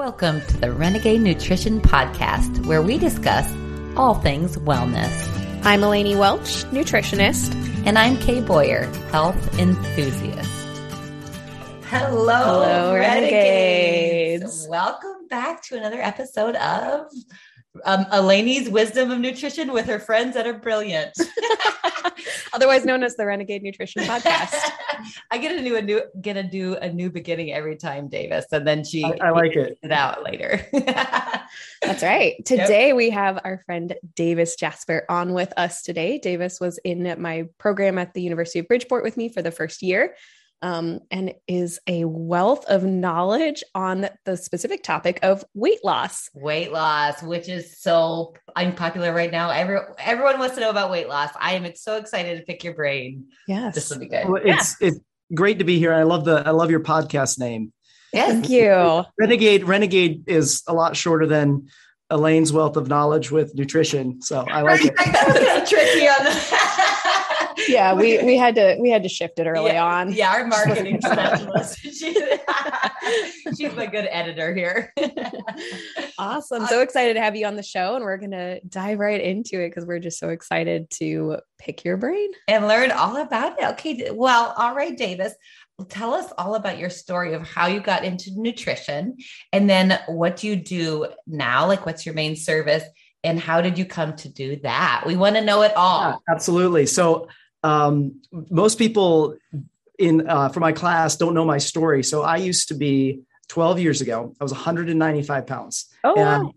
Welcome to the Renegade Nutrition Podcast, where we discuss all things wellness. I'm Elanie Welch, nutritionist. And I'm Kay Boyer, health enthusiast. Hello, Hello renegades. renegades. Welcome back to another episode of um, Elanie's Wisdom of Nutrition with her friends that are brilliant. Otherwise known as the Renegade Nutrition Podcast. I get to do a new get to do a new beginning every time, Davis, and then she I, I like it. it out later. That's right. Today we have our friend Davis Jasper on with us today. Davis was in my program at the University of Bridgeport with me for the first year. Um, and is a wealth of knowledge on the specific topic of weight loss. weight loss, which is so unpopular right now. Every, everyone wants to know about weight loss. I am so excited to pick your brain. Yes. This will be good. Well, it's it's great to be here. I love the I love your podcast name. Thank you. Renegade Renegade is a lot shorter than Elaine's wealth of knowledge with nutrition. So I like it. that was kind of tricky on the. Yeah, we we had to we had to shift it early yeah, on. Yeah, our marketing specialist. She, she's my good editor here. Awesome. Uh, so excited to have you on the show. And we're going to dive right into it because we're just so excited to pick your brain. and learn all about it. Okay. Well, all right, Davis. Tell us all about your story of how you got into nutrition and then what do you do now? Like, what's your main service and how did you come to do that? We want to know it all. Yeah, absolutely. So um, most people in uh, for my class don't know my story. So I used to be 12 years ago. I was 195 pounds. Oh, And, wow.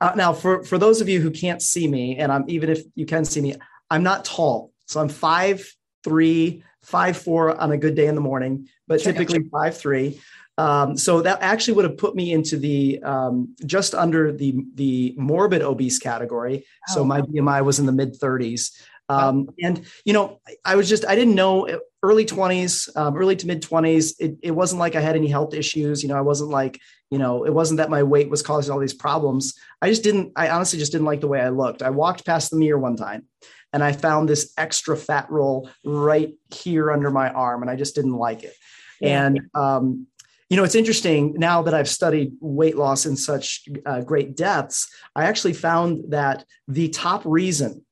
uh, now, for for those of you who can't see me, and I'm even if you can see me, I'm not tall. So I'm five three, five four on a good day in the morning, but Sure. typically five three. Um, so that actually would have put me into the um, just under the the morbid obese category. So Oh, my BMI was in the mid 30s. Um, and you know, I- I was just I didn't know uh, early 20s, um, early to mid 20s. It, it wasn't like I had any health issues. You know, I wasn't like you know, it wasn't that my weight was causing all these problems. I just didn't. I honestly just didn't like the way I looked. I walked past the mirror one time, and I found this extra fat roll right here under my arm, and I just didn't like it. And um, you know, it's interesting now that I've studied weight loss in such uh, great depths. I actually found that the top reason,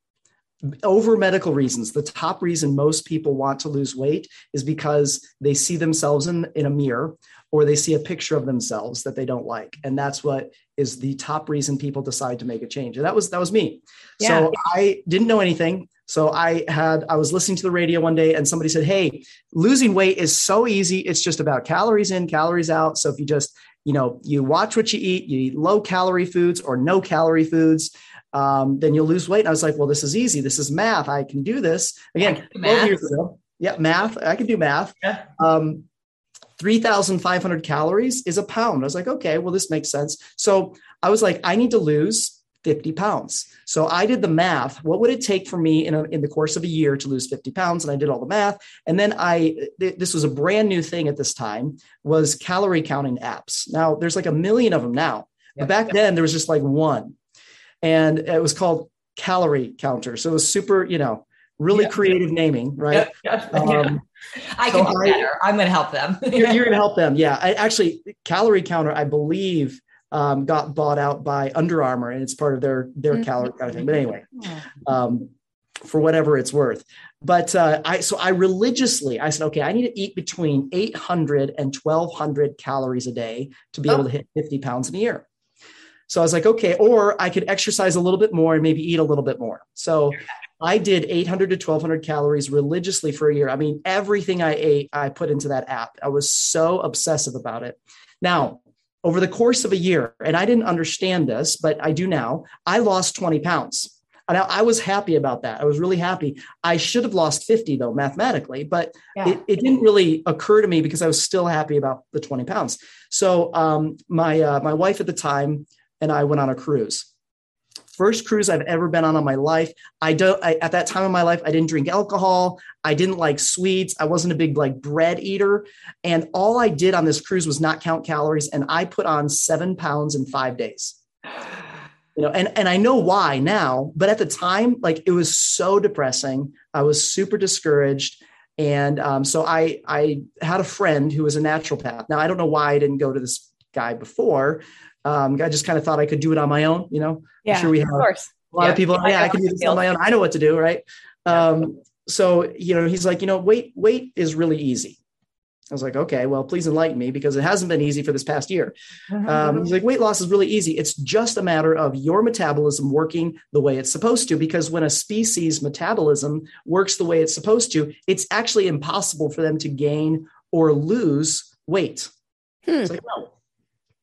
over medical reasons, the top reason most people want to lose weight is because they see themselves in, in a mirror or they see a picture of themselves that they don't like. And that's what is the top reason people decide to make a change. And that was that was me. Yeah. So I didn't know anything. So I had I was listening to the radio one day and somebody said, "Hey, losing weight is so easy. It's just about calories in, calories out. So if you just, you know, you watch what you eat, you eat low calorie foods or no calorie foods, um, then you'll lose weight." And I was like, "Well, this is easy. This is math. I can do this." Again, do 12 math. years ago. Yeah, math. I can do math. Yeah. Um, 3,500 calories is a pound. I was like, okay, well, this makes sense. So I was like, I need to lose 50 pounds. So I did the math. What would it take for me in, a, in the course of a year to lose 50 pounds? And I did all the math. And then I, th- this was a brand new thing at this time, was calorie counting apps. Now there's like a million of them now. But back then there was just like one. And it was called Calorie Counter. So it was super, you know, really Yeah. creative naming, right? Yep, yep, Um, I so can do I- better. I'm going to help them. you're, you're going to help them. Yeah. I actually, Calorie Counter, I believe, um, got bought out by Under Armour and it's part of their, their Mhm. calorie counter thing. But anyway, um, for whatever it's worth. But uh, I, so I religiously, I said, okay, I need to eat between 800 and 1200 calories a day to be Oh. able to hit 50 pounds in a year. So I was like, okay, or I could exercise a little bit more and maybe eat a little bit more. So I did 800 to 1200 calories religiously for a year. I mean, everything I ate, I put into that app. I was so obsessive about it. Now, over the course of a year, and I didn't understand this, but I do now, I lost 20 pounds. And I, I was happy about that. I was really happy. I should have lost 50 though, mathematically, but Yeah. it, it didn't really occur to me because I was still happy about the 20 pounds. So um, my, uh, my wife at the time and I went on a cruise. First cruise I've ever been on in my life. I don't. I, at that time in my life, I didn't drink alcohol. I didn't like sweets. I wasn't a big like bread eater. And all I did on this cruise was not count calories. And I put on seven pounds in five days. You know, and and I know why now, but at the time, like it was so depressing. I was super discouraged. And um, so I I had a friend who was a naturopath. Now I don't know why I didn't go to this guy before, Um, I just kind of thought I could do it on my own. You know, yeah, I'm sure we have of course. a lot Yeah. of people. Yeah, I know can do this on my own. I know what to do, right? Yeah. Um, so you know, he's like, you know, weight weight is really easy. I was like, okay, well, please enlighten me because it hasn't been easy for this past year. Um, he's like, weight loss is really easy. It's just a matter of your metabolism working the way it's supposed to. Because when a species metabolism works the way it's supposed to, it's actually impossible for them to gain or lose weight. Hmm. It's like, no,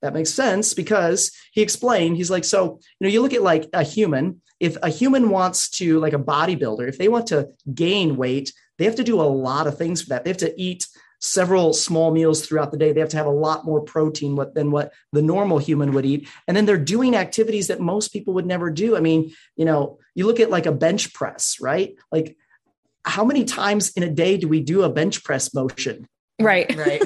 that makes sense because he explained, he's like, so, you know, you look at like a human, if a human wants to, like a bodybuilder, if they want to gain weight, they have to do a lot of things for that. They have to eat several small meals throughout the day. They have to have a lot more protein than what the normal human would eat. And then they're doing activities that most people would never do. I mean, you know, you look at like a bench press, right? Like, how many times in a day do we do a bench press motion? Right. right.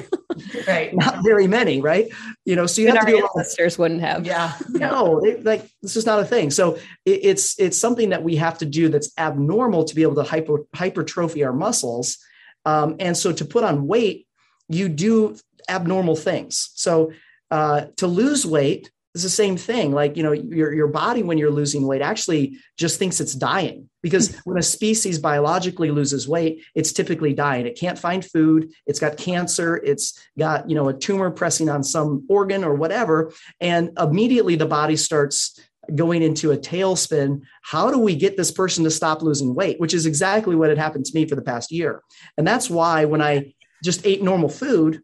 Right. Not very many, right? You know, so you And have our to do a ancestors wouldn't have. Yeah. no it, like this is not a thing so it, it's it's something that we have to do that's abnormal to be able to hyper, hypertrophy our muscles um, and so to put on weight you do abnormal things so uh, to lose weight is the same thing. Like you know your, your body when you're losing weight actually just thinks it's dying because when a species biologically loses weight it's typically dying. It can't find food. It's got cancer. It's got you know a tumor pressing on some organ or whatever. And immediately the body starts going into a tailspin. How do we get this person to stop losing weight? Which is exactly what had happened to me for the past year. And that's why when i just ate normal food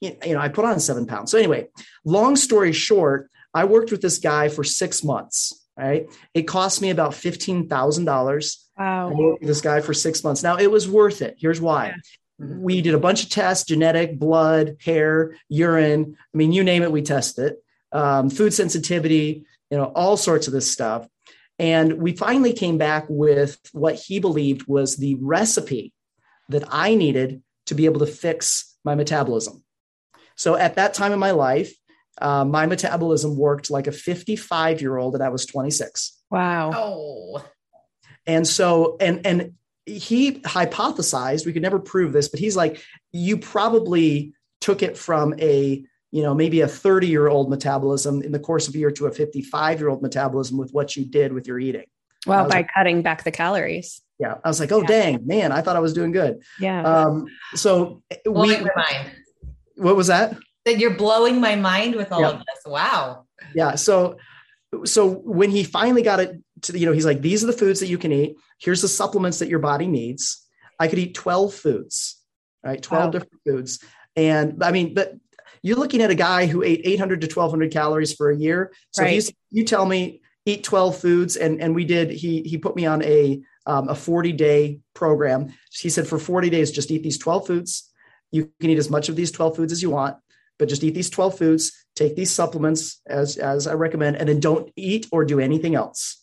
you know i put on seven pounds so anyway long story short i worked with this guy for six months right it cost me about $15000 I Wow. worked with this guy for six months. Now it was worth it. Here's why. We did a bunch of tests, genetic, blood, hair, urine. I mean, you name it, we tested it. Um, food sensitivity, you know, all sorts of this stuff. And we finally came back with what he believed was the recipe that I needed to be able to fix my metabolism. So at that time in my life, uh, my metabolism worked like a 55 year old, and I was 26 Wow. Oh. and so and and he hypothesized we could never prove this but he's like you probably took it from a you know maybe a 30 year old metabolism in the course of a year to a 55 year old metabolism with what you did with your eating Wow. was By like- cutting back the calories. yeah i was like oh Yeah. dang man i thought i was doing good Yeah. um so we Blowing my mind. What was that That you're blowing my mind with all Yeah. of this. Wow. yeah so so when he finally got it to you know he's like these are the foods that you can eat here's the supplements that your body needs i could eat 12 foods right 12 Wow. different foods and i mean but you're looking at a guy who ate 800 to 1200 calories for a year so Right. he's you tell me eat 12 foods and and we did he he put me on a um, a 40 day program he said for 40 days just eat these 12 foods you can eat as much of these 12 foods as you want but just eat these 12 foods take these supplements as as i recommend and then don't eat or do anything else.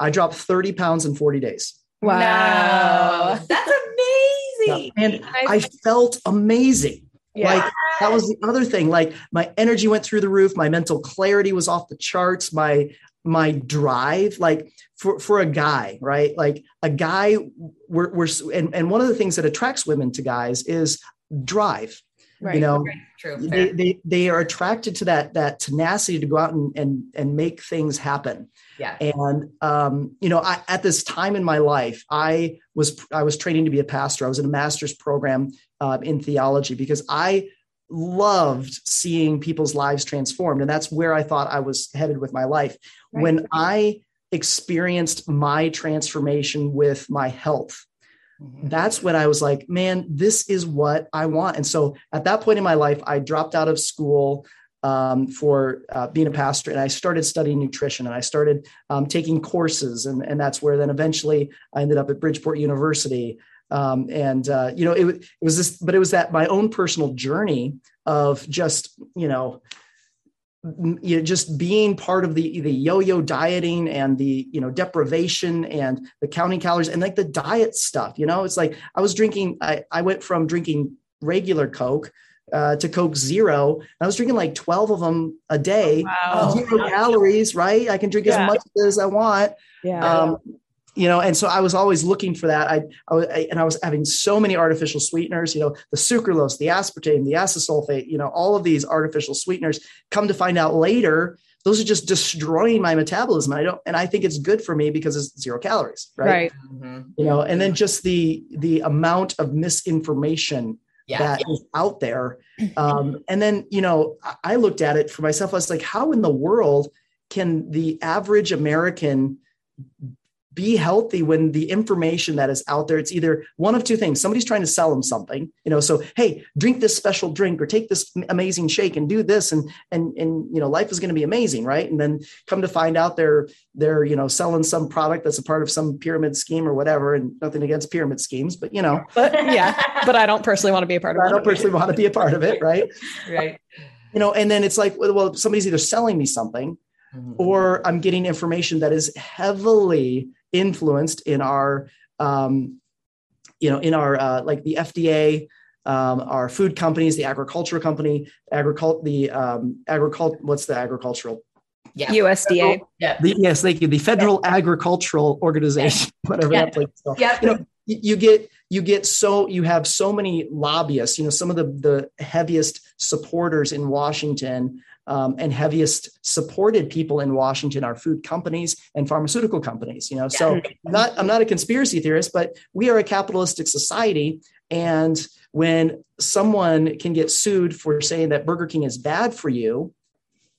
I dropped 30 pounds in 40 days. Wow. No, that's amazing. and i felt amazing. Yeah. like that was the other thing. Like my energy went through the roof. My mental clarity was off the charts. My my drive like for for a guy right? Like a guy we're, we're and, and one of the things that attracts women to guys is drive right. you know True. they, Fair. they they are attracted to that that tenacity to go out and and, and make things happen Yeah. and um, you know I, at this time in my life i was i was training to be a pastor i was in a master's program uh, in theology because i loved seeing people's lives transformed and that's where i thought i was headed with my life Right. when i experienced my transformation with my health. That's when I was like, man, this is what I want. And so at that point in my life, I dropped out of school um, for uh, being a pastor and I started studying nutrition and I started um, taking courses. And, and that's where then eventually I ended up at Bridgeport University. Um, and, uh, you know, it, it was this, but it was that my own personal journey of just, you know, you know, just being part of the the yo-yo dieting and the you know deprivation and the counting calories and like the diet stuff you know it's like i was drinking i, I went from drinking regular coke uh, to coke zero and i was drinking like 12 of them a day Wow. zero calories right i can drink Yeah. as much as i want Yeah. um, you know, and so I was always looking for that. I, I was, I, and I was having so many artificial sweeteners, you know, the sucralose, the aspartame, the acesulfame, you know, all of these artificial sweeteners. Come to find out later, those are just destroying my metabolism. I don't, and I think it's good for me because it's zero calories, right? Right. Mhm. You know, and then just the the amount of misinformation Yeah. that is out there. Um, and then, you know, I- I looked at it for myself. I was like, how in the world can the average American be healthy when the information that is out there it's either one of two things somebody's trying to sell them something you know so hey drink this special drink or take this amazing shake and do this and and and you know life is going to be amazing right and then come to find out they're they're you know selling some product that's a part of some pyramid scheme or whatever and nothing against pyramid schemes but you know But yeah, but I don't personally want to be a part of it. i don't personally want to be a part of it right right. you know and then it's like well somebody's either selling me something Mhm. or I'm getting information that is heavily influenced in our, um, you know, in our uh, like the FDA, um, our food companies, the agricultural company, agricult, the um, agricult. What's the agricultural? yeah. USDA. yeah. The, yes, thank you. The Federal Agricultural Organization, whatever Yeah. that place is called. Yeah. You know, you you get you get so you have so many lobbyists. You know, some of the the heaviest supporters in Washington um, and heaviest supported people in Washington are food companies and pharmaceutical companies. You know, so I'm not I'm not a conspiracy theorist, but we are a capitalistic society, and when someone can get sued for saying that Burger King is bad for you,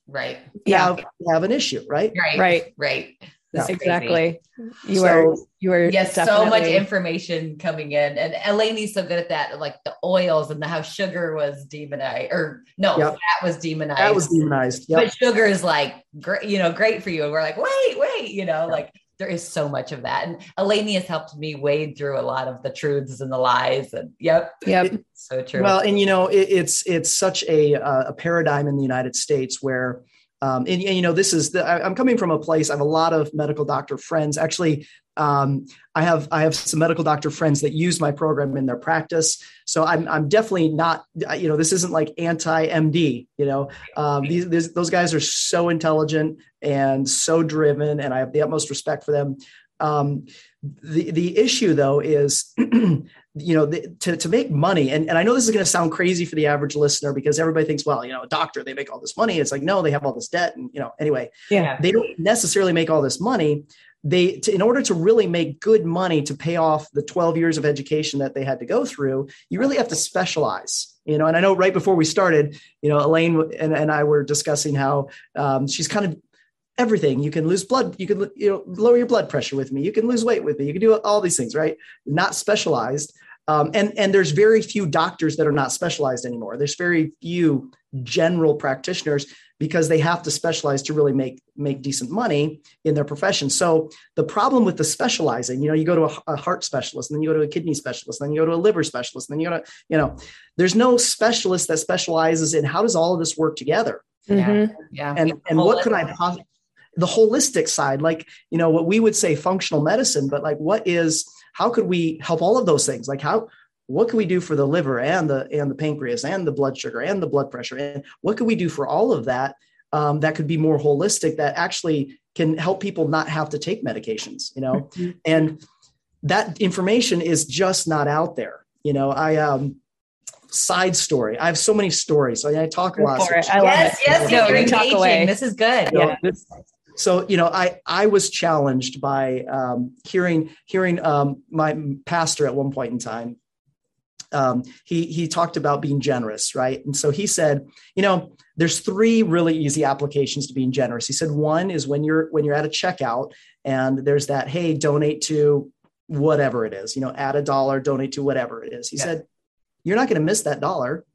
Right. you Yeah. have, you have an issue, right? Right. Right. Right. Yeah. That's crazy. Exactly. You So- are you are Yes, so much information coming in, and Elaine's so good at that, like the oils and the, how sugar was demonized, or no, Yep. fat was demonized. That was demonized. Yep. But sugar is like great, you know, great for you. And we're like, wait, wait, you know, like there is so much of that. And Elaine has helped me wade through a lot of the truths and the lies. And yep, Yep. so true. Well, and you know, it, it's it's such a uh, a paradigm in the United States where, um, and, and you know, this is the, I, I'm coming from a place. I have a lot of medical doctor friends. Actually, um, I have I have some medical doctor friends that use my program in their practice. So I'm I'm definitely not. You know, this isn't like anti MD. You know, um, these, these those guys are so intelligent and so driven, and I have the utmost respect for them. Um, the the issue though is you know the, to, to make money and, and i know this is going to sound crazy for the average listener because everybody thinks well you know a doctor they make all this money it's like no they have all this debt and you know anyway Yeah. they don't necessarily make all this money they to, in order to really make good money to pay off the 12 years of education that they had to go through you really have to specialize you know and i know right before we started you know elaine and, and i were discussing how um, she's kind of everything. You can lose blood you can you know lower your blood pressure with me. You can lose weight with me. You can do all these things right? Not specialized. Um, and and there's very few doctors that are not specialized anymore. There's very few general practitioners because they have to specialize to really make make decent money in their profession. So the problem with the specializing you know you go to a, a heart specialist and then you go to a kidney specialist and then you go to a liver specialist and then you go to you know there's no specialist that specializes in how does all of this work together? Mhm. yeah. and and what could i possibly the holistic side like you know what we would say functional medicine but like what is how could we help all of those things? Like how what can we do for the liver and the and the pancreas and the blood sugar and the blood pressure? And what could we do for all of that um, that could be more holistic that actually can help people not have to take medications you know? And that information is just not out there you know? I um side story. I have so many stories. I, I talk a lot. so- I love yes, it. yes, No, you're talk engaging. away. This is good. you know, Yeah. this- so you know i i was challenged by um, hearing hearing um, my pastor at one point in time. Um, he he talked about being generous right? And so he said you know there's three really easy applications to being generous. He said one is when you're when you're at a checkout and there's that hey donate to whatever it is you know add a dollar donate to whatever it is. He Yeah. said you're not going to miss that dollar.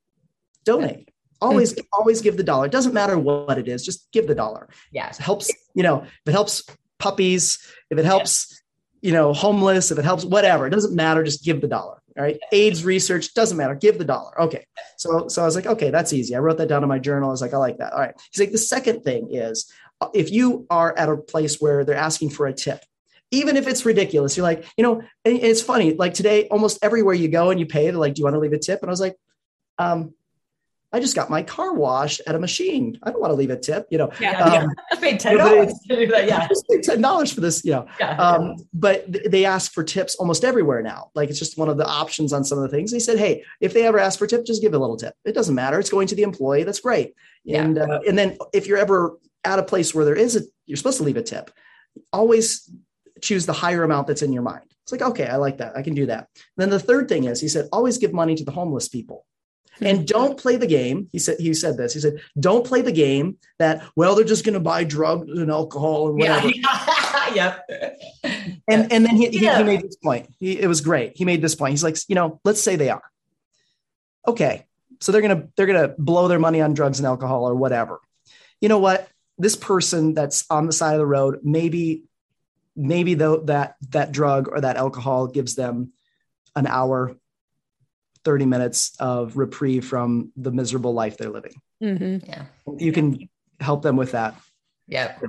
Donate always always give the dollar. It doesn't matter what it is just give the dollar. Yes it helps you know if it helps puppies if it helps you know homeless if it helps whatever it doesn't matter just give the dollar all right aids research doesn't matter give the dollar. Okay. So so i was like okay that's easy. I wrote that down in my journal. I was like i like that. All right. He's like the second thing is uh, if you are at a place where they're asking for a tip even if it's ridiculous you're like you know it's funny like today almost everywhere you go and you pay they're like do you want to leave a tip? And i was like um I just got my car washed at a machine. I don't want to leave a tip, you know. Yeah, Um, yeah. I paid ten dollars to do that. Yeah, Just pay ten dollars for this, you know. yeah. Um, but th- they ask for tips almost everywhere now. Like it's just one of the options on some of the things. They said, hey, if they ever ask for a tip, just give a little tip. It doesn't matter. It's going to the employee. That's great. Yeah. And uh, and then if you're ever at a place where there is a, you're supposed to leave a tip. Always choose the higher amount that's in your mind. It's like, okay, I like that. I can do that. then the third thing is, he said, always give money to the homeless people. And don't play the game. He said, he said this. He said, don't play the game that, well, they're just going to buy drugs and alcohol and whatever. yeah. yep. And and then he, he- he, made this point. He, it was great. He made this point. He's like, you know, let's say they are. Okay. So they're gonna they're gonna blow their money on drugs and alcohol or whatever. You know what? This person that's on the side of the road, maybe, maybe though that that drug or that alcohol gives them an hour, 30 minutes of reprieve from the miserable life they're living. Mhm. Yeah. You can help them with that. Yep.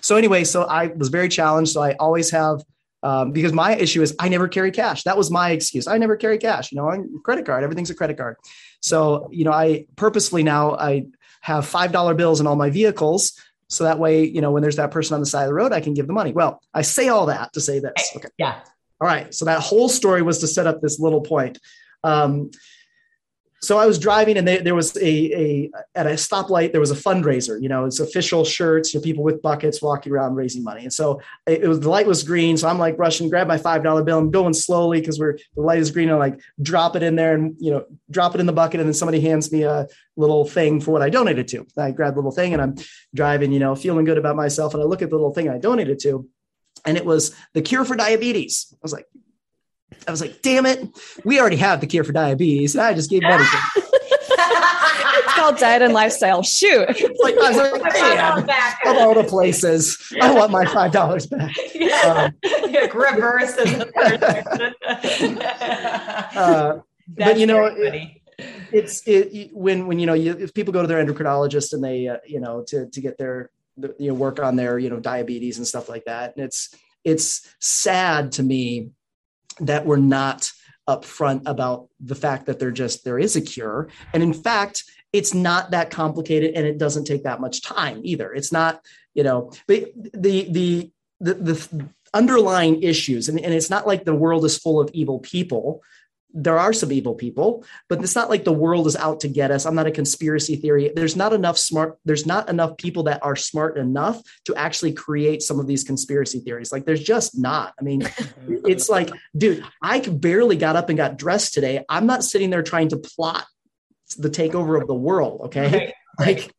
So anyway, so I was very challenged. So I always have um, because my issue is I never carry cash. That was my excuse. I never carry cash. You know, I'm credit card. Everything's a credit card. So you know, I purposely now I have five dollar bills in all my vehicles. So that way, you know, when there's that person on the side of the road, I can give the money. Well, I say all that to say this. Okay. Yeah. All right. So that whole story was to set up this little point. Um, so I was driving, and they, there was a, a at a stoplight. There was a fundraiser. You know, it's official shirts. You know, people with buckets walking around raising money. And so it, it was the light was green. So I'm like rushing, grab my five dollar bill. I'm going slowly because we're the light is green. And like drop it in there, and you know, drop it in the bucket. And then somebody hands me a little thing for what I donated to. I grab the little thing, and I'm driving. You know, feeling good about myself. And I look at the little thing I donated to, and it was the cure for diabetes. I was like, I was like, damn it, we already have the cure for diabetes. And I just gave money. to it. It's called diet and lifestyle. Shoot. It's like, I was like, man, back. of all the places, I want my five dollars back. Yeah. like reverse in the. Uh, That's you know, very funny. it's it, when when you know you, if people go to their endocrinologist and they uh, you know to to get their the- you know work on their you know diabetes and stuff like that, and it's it's sad to me that we're not upfront about the fact that there just there is a cure, and in fact it's not that complicated and it doesn't take that much time either. It's not you know but the the the, the underlying issues and, and it's not like the world is full of evil people there are some evil people but it's not like the world is out to get us. I'm not a conspiracy theory. There's not enough smart there's not enough people that are smart enough to actually create some of these conspiracy theories. Like there's just not. I mean it's like dude i barely got up and got dressed today. I'm not sitting there trying to plot the takeover of the world okay? Right. like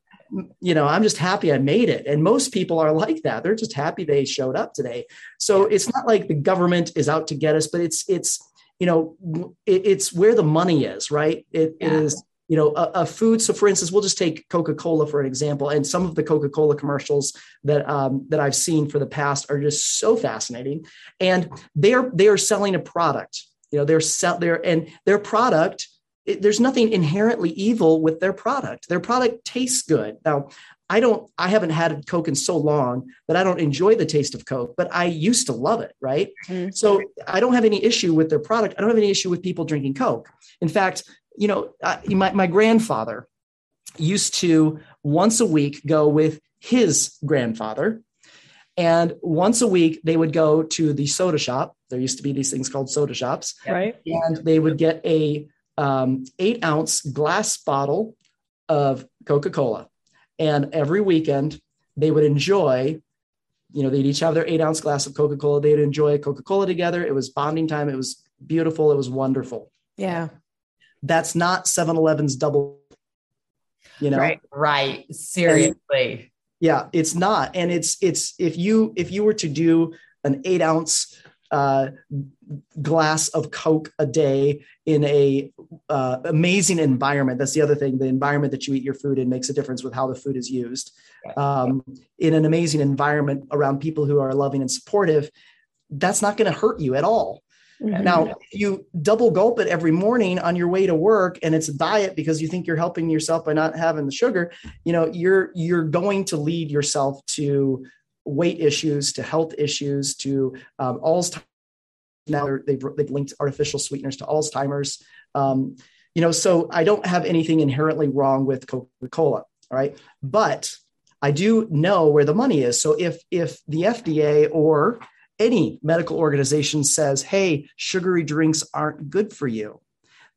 you know i'm just happy i made it. And most people are like that. They're just happy they showed up today. So it's not like the government is out to get us but it's it's you know it, it's where the money is right? It, it Yeah. is you know a, a food so for instance we'll just take coca-cola for an example and some of the coca-cola commercials that um, that i've seen for the past are just so fascinating. And they're they are selling a product you know they're sell they're and their product it, there's nothing inherently evil with their product. Their product tastes good. Now i don't i haven't had coke in so long that i don't enjoy the taste of coke but i used to love it right? Mhm. so i don't have any issue with their product. I don't have any issue with people drinking coke. In fact you know uh, my, my grandfather used to once a week go with his grandfather and once a week they would go to the soda shop. There used to be these things called soda shops. Right. and they would get a um, eight ounce glass bottle of coca-cola and every weekend they would enjoy you know they'd each have their eight ounce glass of coca-cola they'd enjoy coca-cola together it was bonding time it was beautiful it was wonderful Yeah. that's not 7-eleven's double you know Right. Right. Seriously. yeah it's not and it's it's if you if you were to do an eight ounce uh, glass of coke a day in a uh, amazing environment. That's the other thing the environment that you eat your food in makes a difference with how the food is used. Um, in an amazing environment around people who are loving and supportive that's not going to hurt you at all. Mhm. now, if you double gulp it every morning on your way to work and it's a diet because you think you're helping yourself by not having the sugar, you know, you're you're going to lead yourself to weight issues, to health issues, to um, Alzheimer's. Now they've they've linked artificial sweeteners to Alzheimer's. Um, you know, so I don't have anything inherently wrong with Coca-Cola. right? But I do know where the money is. So if if the FDA or any medical organization says, hey, sugary drinks aren't good for you,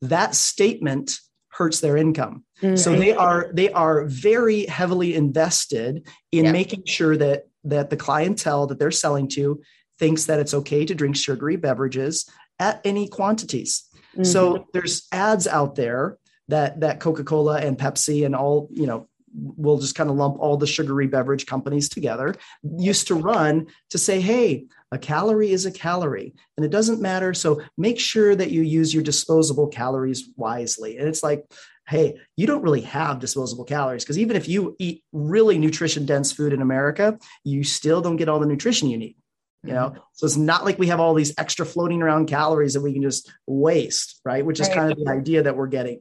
that statement hurts their income. Mm-hmm. So they are they are very heavily invested in yep. making sure that that the clientele that they're selling to thinks that it's okay to drink sugary beverages at any quantities. Mm-hmm. So there's ads out there that that Coca-Cola and Pepsi and all, you know, we'll just kind of lump all the sugary beverage companies together used to run to say hey a calorie is a calorie and it doesn't matter so make sure that you use your disposable calories wisely and it's like hey you don't really have disposable calories because even if you eat really nutrition dense food in america you still don't get all the nutrition you need you know mm-hmm. so it's not like we have all these extra floating around calories that we can just waste right which is right. kind of the idea that we're getting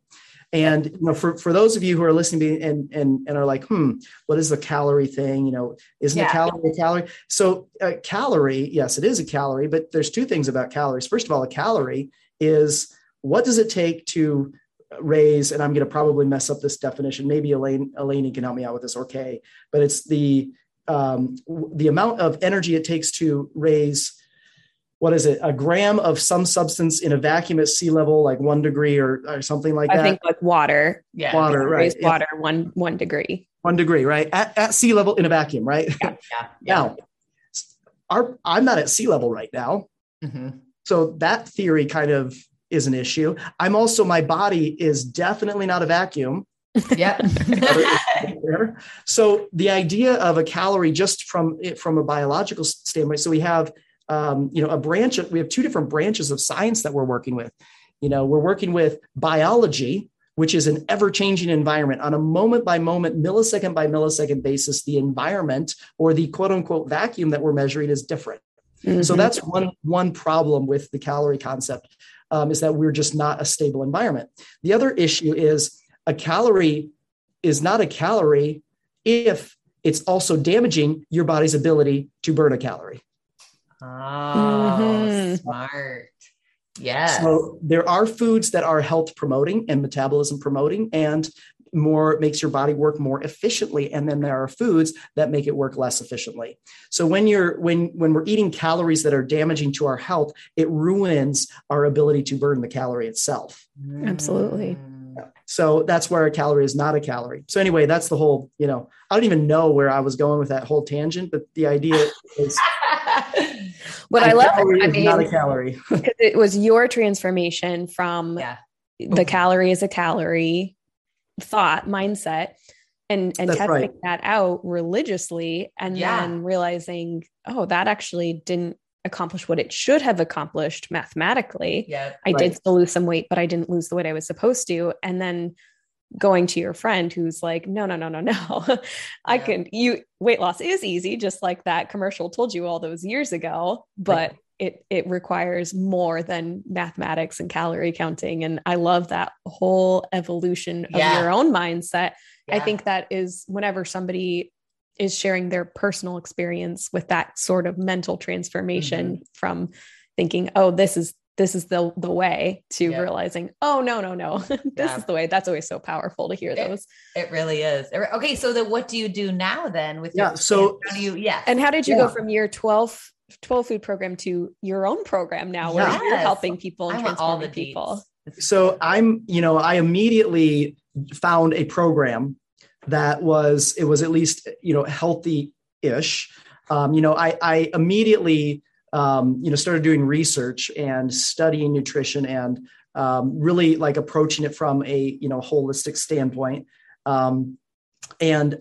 and you know, for, for those of you who are listening and, and, and are like, hmm, what is the calorie thing? You know, isn't yeah. a calorie a calorie? So a calorie, yes, it is a calorie, but there's two things about calories. First of all, a calorie is what does it take to raise, and I'm going to probably mess up this definition. Maybe Elaine, Elaine can help me out with this. Okay. But it's the, um, the amount of energy it takes to raise what is it a gram of some substance in a vacuum at sea level like one degree or, or something like I that i think like water yeah water right water yeah. one one degree one degree right at, at sea level in a vacuum right yeah, yeah, yeah. now our i'm not at sea level right now mm-hmm. so that theory kind of is an issue i'm also my body is definitely not a vacuum yeah so the idea of a calorie just from it, from a biological standpoint so we have um, you know, a branch. Of, we have two different branches of science that we're working with. You know, we're working with biology, which is an ever-changing environment on a moment by moment, millisecond by millisecond basis. The environment or the quote-unquote vacuum that we're measuring is different. Mm-hmm. So that's one one problem with the calorie concept um, is that we're just not a stable environment. The other issue is a calorie is not a calorie if it's also damaging your body's ability to burn a calorie. Oh, mm-hmm. smart. Yes. So there are foods that are health promoting and metabolism promoting and more makes your body work more efficiently and then there are foods that make it work less efficiently. So when you're when when we're eating calories that are damaging to our health it ruins our ability to burn the calorie itself. Mm. Absolutely. So that's where a calorie is not a calorie. So anyway that's the whole you know i don't even know where i was going with that whole tangent but the idea is what I love, I mean, not a calorie. because it was your transformation from yeah. the calorie is a calorie thought mindset and and That's testing right. that out religiously and yeah. then realizing oh that actually didn't accomplish what it should have accomplished mathematically yeah i right. did still lose some weight but i didn't lose the weight i was supposed to and then going to your friend who's like, no, no, no, no, no. I yeah. can you weight loss is easy, just like that commercial told you all those years ago, but right. It it requires more than mathematics and calorie counting. And I love that whole evolution of yeah. your own mindset. Yeah. I think that is whenever somebody is sharing their personal experience with that sort of mental transformation mm-hmm. from thinking, oh, this is this is the the way to yeah. realizing oh no no no this yeah. is the way that's always so powerful to hear it, those it really is okay so then what do you do now then with yeah your, so how do you yeah and how did you yeah. go from year 12 12 food program to your own program now where yes. you're helping people and transforming people. so i'm you know i immediately found a program that was it was at least you know healthy ish um, you know i i immediately um, you know started doing research and studying nutrition and um, really like approaching it from a you know holistic standpoint. Um, and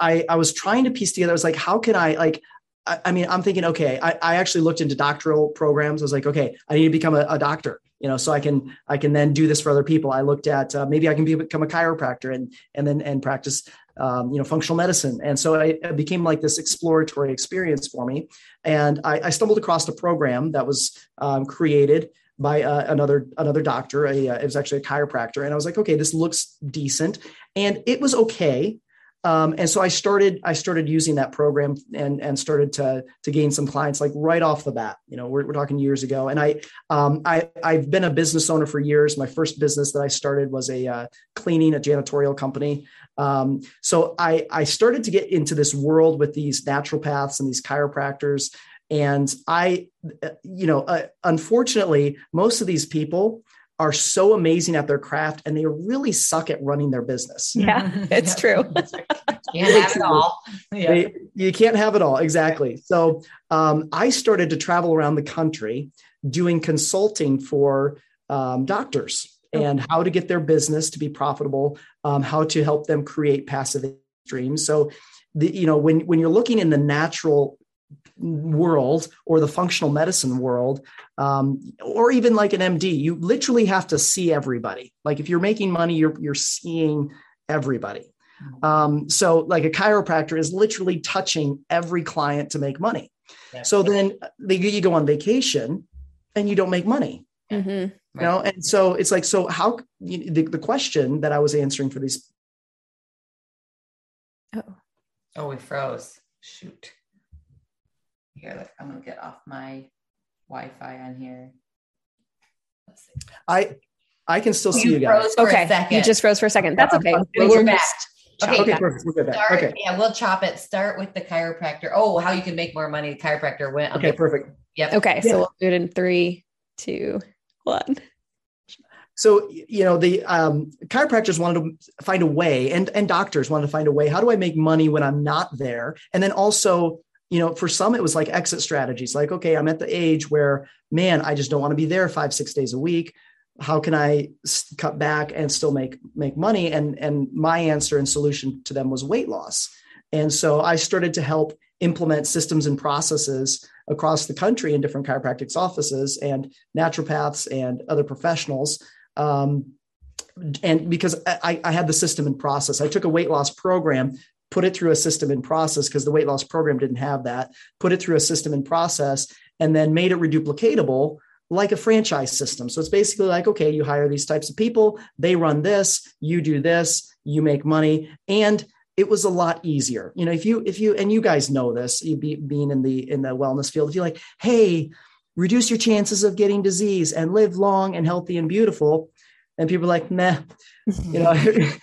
I, I was trying to piece together i was like how can i like I, I mean i'm thinking okay I, I actually looked into doctoral programs. I was like okay i need to become a, a doctor you know so i can i can then do this for other people. I looked at uh, maybe i can be, become a chiropractor and and then and practice um, you know functional medicine. And so I, it became like this exploratory experience for me. And i, I stumbled across a program that was um, created by uh, another another doctor. A, uh, it was actually a chiropractor. And i was like okay this looks decent. And it was okay um, and so I started I started using that program and and started to to gain some clients like right off the bat. You know, we're, we're talking years ago, and I um, I I've been a business owner for years. My first business that I started was a uh, cleaning a janitorial company. Um, so I I started to get into this world with these naturopaths and these chiropractors, and I you know uh, unfortunately most of these people are so amazing at their craft and they really suck at running their business. Yeah, it's true. you can't have it all. Yeah. They, you can't have it all. Exactly. So um, I started to travel around the country doing consulting for um, doctors oh. and how to get their business to be profitable, um, how to help them create passive streams. So, the, you know, when, when you're looking in the natural world or the functional medicine world um, or even like an md you literally have to see everybody. Like if you're making money you're, you're seeing everybody. Um, so like a chiropractor is literally touching every client to make money. So then they, you go on vacation and you don't make money. Mm-hmm. you know and so it's like so how you, the, the question that i was answering for these oh oh we froze. Shoot here, like I'm gonna get off my Wi-Fi on here. Let's see. I I can still see you guys. Okay, you just froze for a second. That's okay. We're back. Okay, okay, perfect. We're good. Start, okay. Yeah, we'll chop it. Start with the chiropractor. Oh, how you can make more money. The Chiropractor went. Okay, perfect. Yep. Okay, so we'll do it in three, two, one. So you know the um, chiropractors wanted to find a way, and and doctors wanted to find a way. How do I make money when I'm not there? And then also you know, for some, it was like exit strategies like, okay, I'm at the age where, man, I just don't want to be there five, six days a week. How can I cut back and still make make money? And and my answer and solution to them was weight loss. And so I started to help implement systems and processes across the country in different chiropractic offices and naturopaths and other professionals. Um, and because I, I, had the system and process, I took a weight loss program put it through a system and process because the weight loss program didn't have that, put it through a system and process, and then made it reduplicatable like a franchise system. So it's basically like, okay, you hire these types of people, they run this, you do this, you make money. And it was a lot easier. You know, if you, if you, and you guys know this, you be, being in the, in the wellness field, if you're like, hey, reduce your chances of getting disease and live long and healthy and beautiful. And people are like, nah, you know,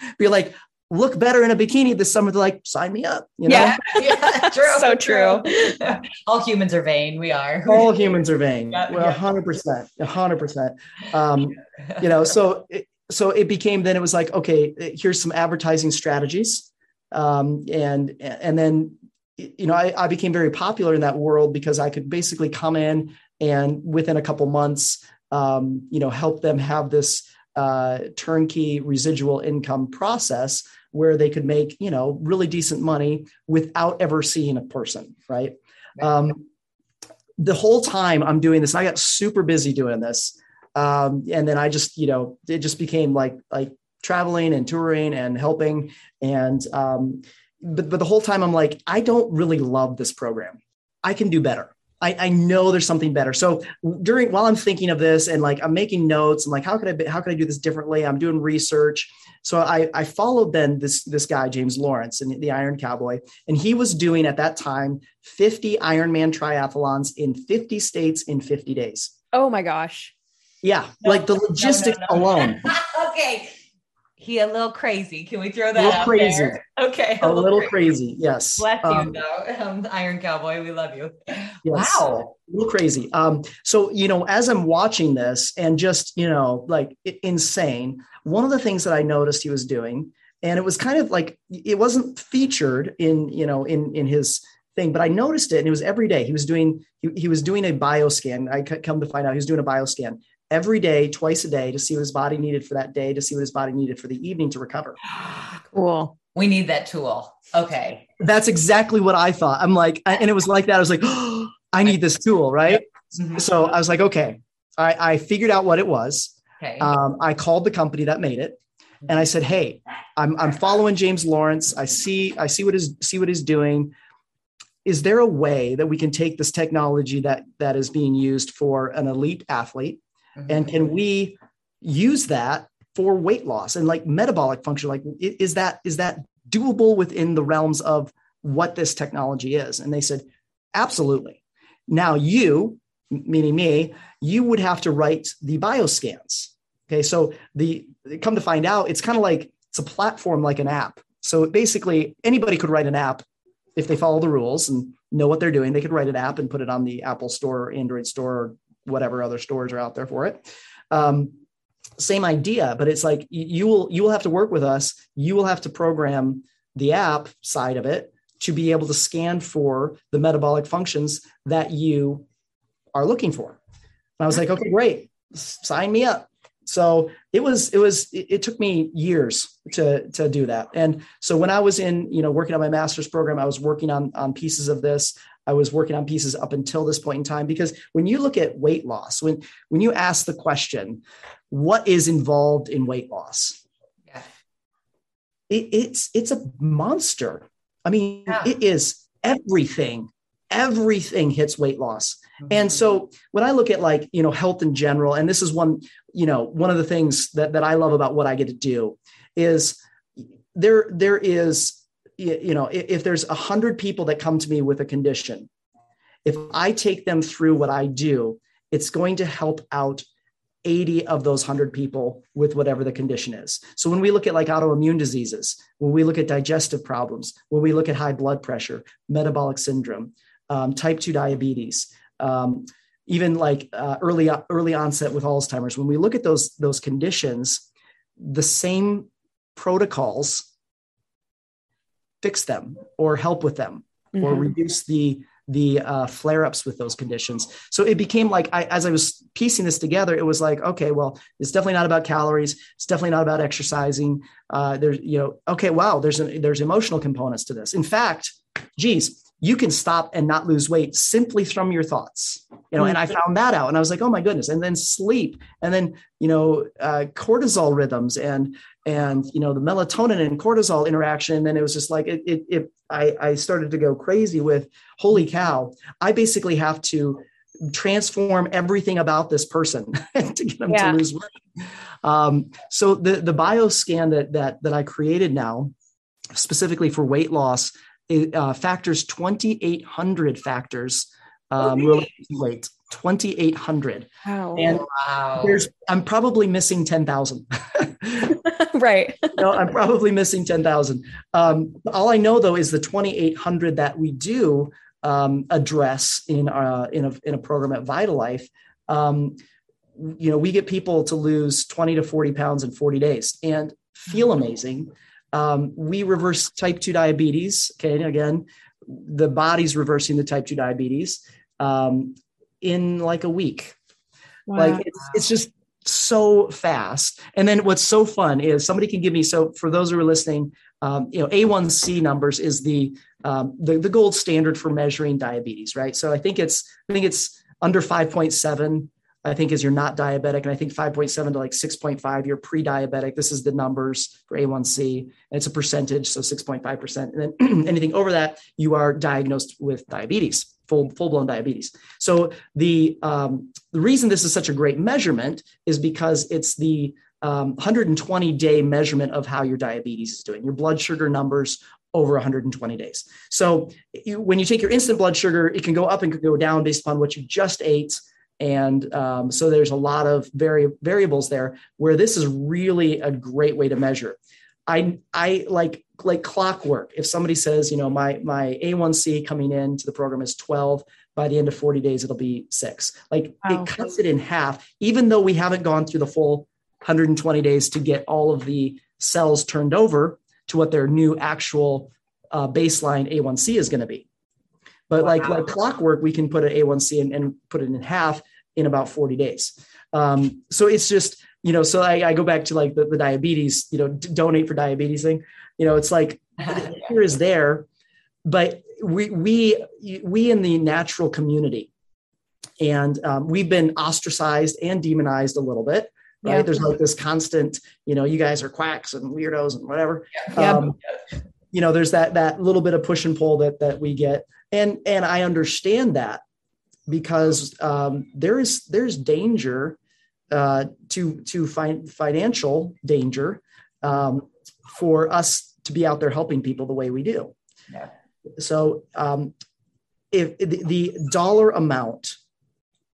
be like, look better in a bikini this summer. They're like, sign me up. You know? Yeah, yeah true. so true. true. All humans are vain. We are. All humans are vain. Well, hundred percent, hundred percent. Um, you know, so it, so it became then it was like, okay, here's some advertising strategies, um, and and then you know I, I became very popular in that world because I could basically come in and within a couple months, um, you know, help them have this uh, turnkey residual income process where they could make you know really decent money without ever seeing a person right? Um, the whole time i'm doing this i got super busy doing this um, and then i just you know it just became like like traveling and touring and helping and um, but, but the whole time i'm like i don't really love this program. I can do better I, I know there's something better. So during while I'm thinking of this and like I'm making notes and like how could I be, how could I do this differently? I'm doing research. So I, I followed then this this guy James Lawrence and the Iron Cowboy, and he was doing at that time 50 Ironman triathlons in 50 states in 50 days. Oh my gosh! Yeah, no, like the logistics no, no, alone. okay, he a little crazy. Can we throw that a little crazy. there? Okay. A, a little, crazy. crazy. Yes. Bless um, you though. Um, Iron Cowboy. We love you. Yes. Wow. A little crazy. Um, so, you know, as I'm watching this and just, you know, like insane, one of the things that I noticed he was doing, and it was kind of like it wasn't featured in, you know, in in his thing, but I noticed it and it was every day. He was doing he, he was doing a bioscan. I come to find out he was doing a bioscan every day, twice a day to see what his body needed for that day, to see what his body needed for the evening to recover. Cool. We need that tool. Okay. That's exactly what I thought. I'm like, and it was like that. I was like, oh, I need this tool. Right. Mm-hmm. So I was like, okay. I, I figured out what it was. Okay. Um, I called the company that made it and I said, Hey, I'm, I'm following James Lawrence. I see, I see what is, see what he's doing. Is there a way that we can take this technology that, that is being used for an elite athlete Mm-hmm. And can we use that for weight loss and like metabolic function? Like, is that is that doable within the realms of what this technology is? And they said, absolutely. Now you, meaning me, you would have to write the bioscans. Okay, so the come to find out, it's kind of like it's a platform like an app. So basically, anybody could write an app if they follow the rules and know what they're doing. They could write an app and put it on the Apple Store or Android Store or whatever other stores are out there for it. Um, same idea, but it's like you will you will have to work with us. You will have to program the app side of it to be able to scan for the metabolic functions that you are looking for. And I was like, okay, great, sign me up. So it was it was it, it took me years to to do that. And so when I was in you know working on my master's program, I was working on on pieces of this. I was working on pieces up until this point in time because when you look at weight loss, when when you ask the question, what is involved in weight loss? Yeah. It, it's it's a monster. I mean, yeah. it is everything. Everything hits weight loss. Mm-hmm. And so when I look at like, you know, health in general, and this is one, you know, one of the things that, that I love about what I get to do is there, there is, you know, if there's a hundred people that come to me with a condition, if I take them through what I do, it's going to help out 80 of those 100 people with whatever the condition is. So when we look at like autoimmune diseases, when we look at digestive problems, when we look at high blood pressure, metabolic syndrome, um, type 2 diabetes, um, even like uh, early early onset with Alzheimer's, when we look at those those conditions, the same protocols fix them or help with them mm-hmm. or reduce the the uh, flare ups with those conditions. So it became like, I, as I was piecing this together, it was like, okay, well, it's definitely not about calories. It's definitely not about exercising. Uh, there's, you know, okay, wow, there's an, there's emotional components to this. In fact, geez, you can stop and not lose weight simply from your thoughts you know and i mm-hmm. found that out and i was like oh my goodness and then sleep and then you know uh, cortisol rhythms and and you know the melatonin and cortisol interaction and then it was just like it, it, it I, I started to go crazy with holy cow i basically have to transform everything about this person to get them yeah. to lose weight um, so the the bioscan that that that i created now specifically for weight loss it uh, factors 2,800 factors um, oh, really? weight. 2,800. Wow. And wow. there's, I'm probably missing 10,000. right. no, I'm probably missing 10,000. Um, all I know though is the 2,800 that we do um, address in, uh, in, a, in a program at Vitalife. Um, you know, we get people to lose 20 to 40 pounds in 40 days and feel amazing. Um, we reverse type 2 diabetes. Okay. And again, the body's reversing the type 2 diabetes um, in like a week. Wow. Like it's, it's just so fast. And then what's so fun is somebody can give me, so for those who are listening, um, you know, A1C numbers is the, um, the, the gold standard for measuring diabetes, right? So I think it's, I think it's under 5.7 I think is you're not diabetic. And I think 5.7 to like 6.5, you're pre-diabetic. This is the numbers for A1C. And it's a percentage, so 6.5%. And then anything over that, you are diagnosed with diabetes, full, full-blown diabetes. So the, um, the reason this is such a great measurement is because it's the um, 120 day measurement of how your diabetes is doing, your blood sugar numbers over 120 days. So you, when you take your instant blood sugar, it can go up and can go down based upon what you just ate and um, so there's a lot of vari- variables there where this is really a great way to measure i i like like clockwork if somebody says you know my my a1c coming in to the program is 12 by the end of 40 days it'll be six like wow. it cuts it in half even though we haven't gone through the full 120 days to get all of the cells turned over to what their new actual uh, baseline a1c is going to be but wow. like like clockwork, we can put an A1C and, and put it in half in about 40 days. Um, so it's just, you know, so I, I go back to like the, the diabetes, you know, donate for diabetes thing. You know, it's like here is there, but we we we in the natural community, and um, we've been ostracized and demonized a little bit. Right? Yeah. There's like this constant, you know, you guys are quacks and weirdos and whatever. Yeah. Um, you know, there's that that little bit of push and pull that that we get and and I understand that because um, there is there's danger uh, to to find financial danger um, for us to be out there helping people the way we do. Yeah. So um, if the, the dollar amount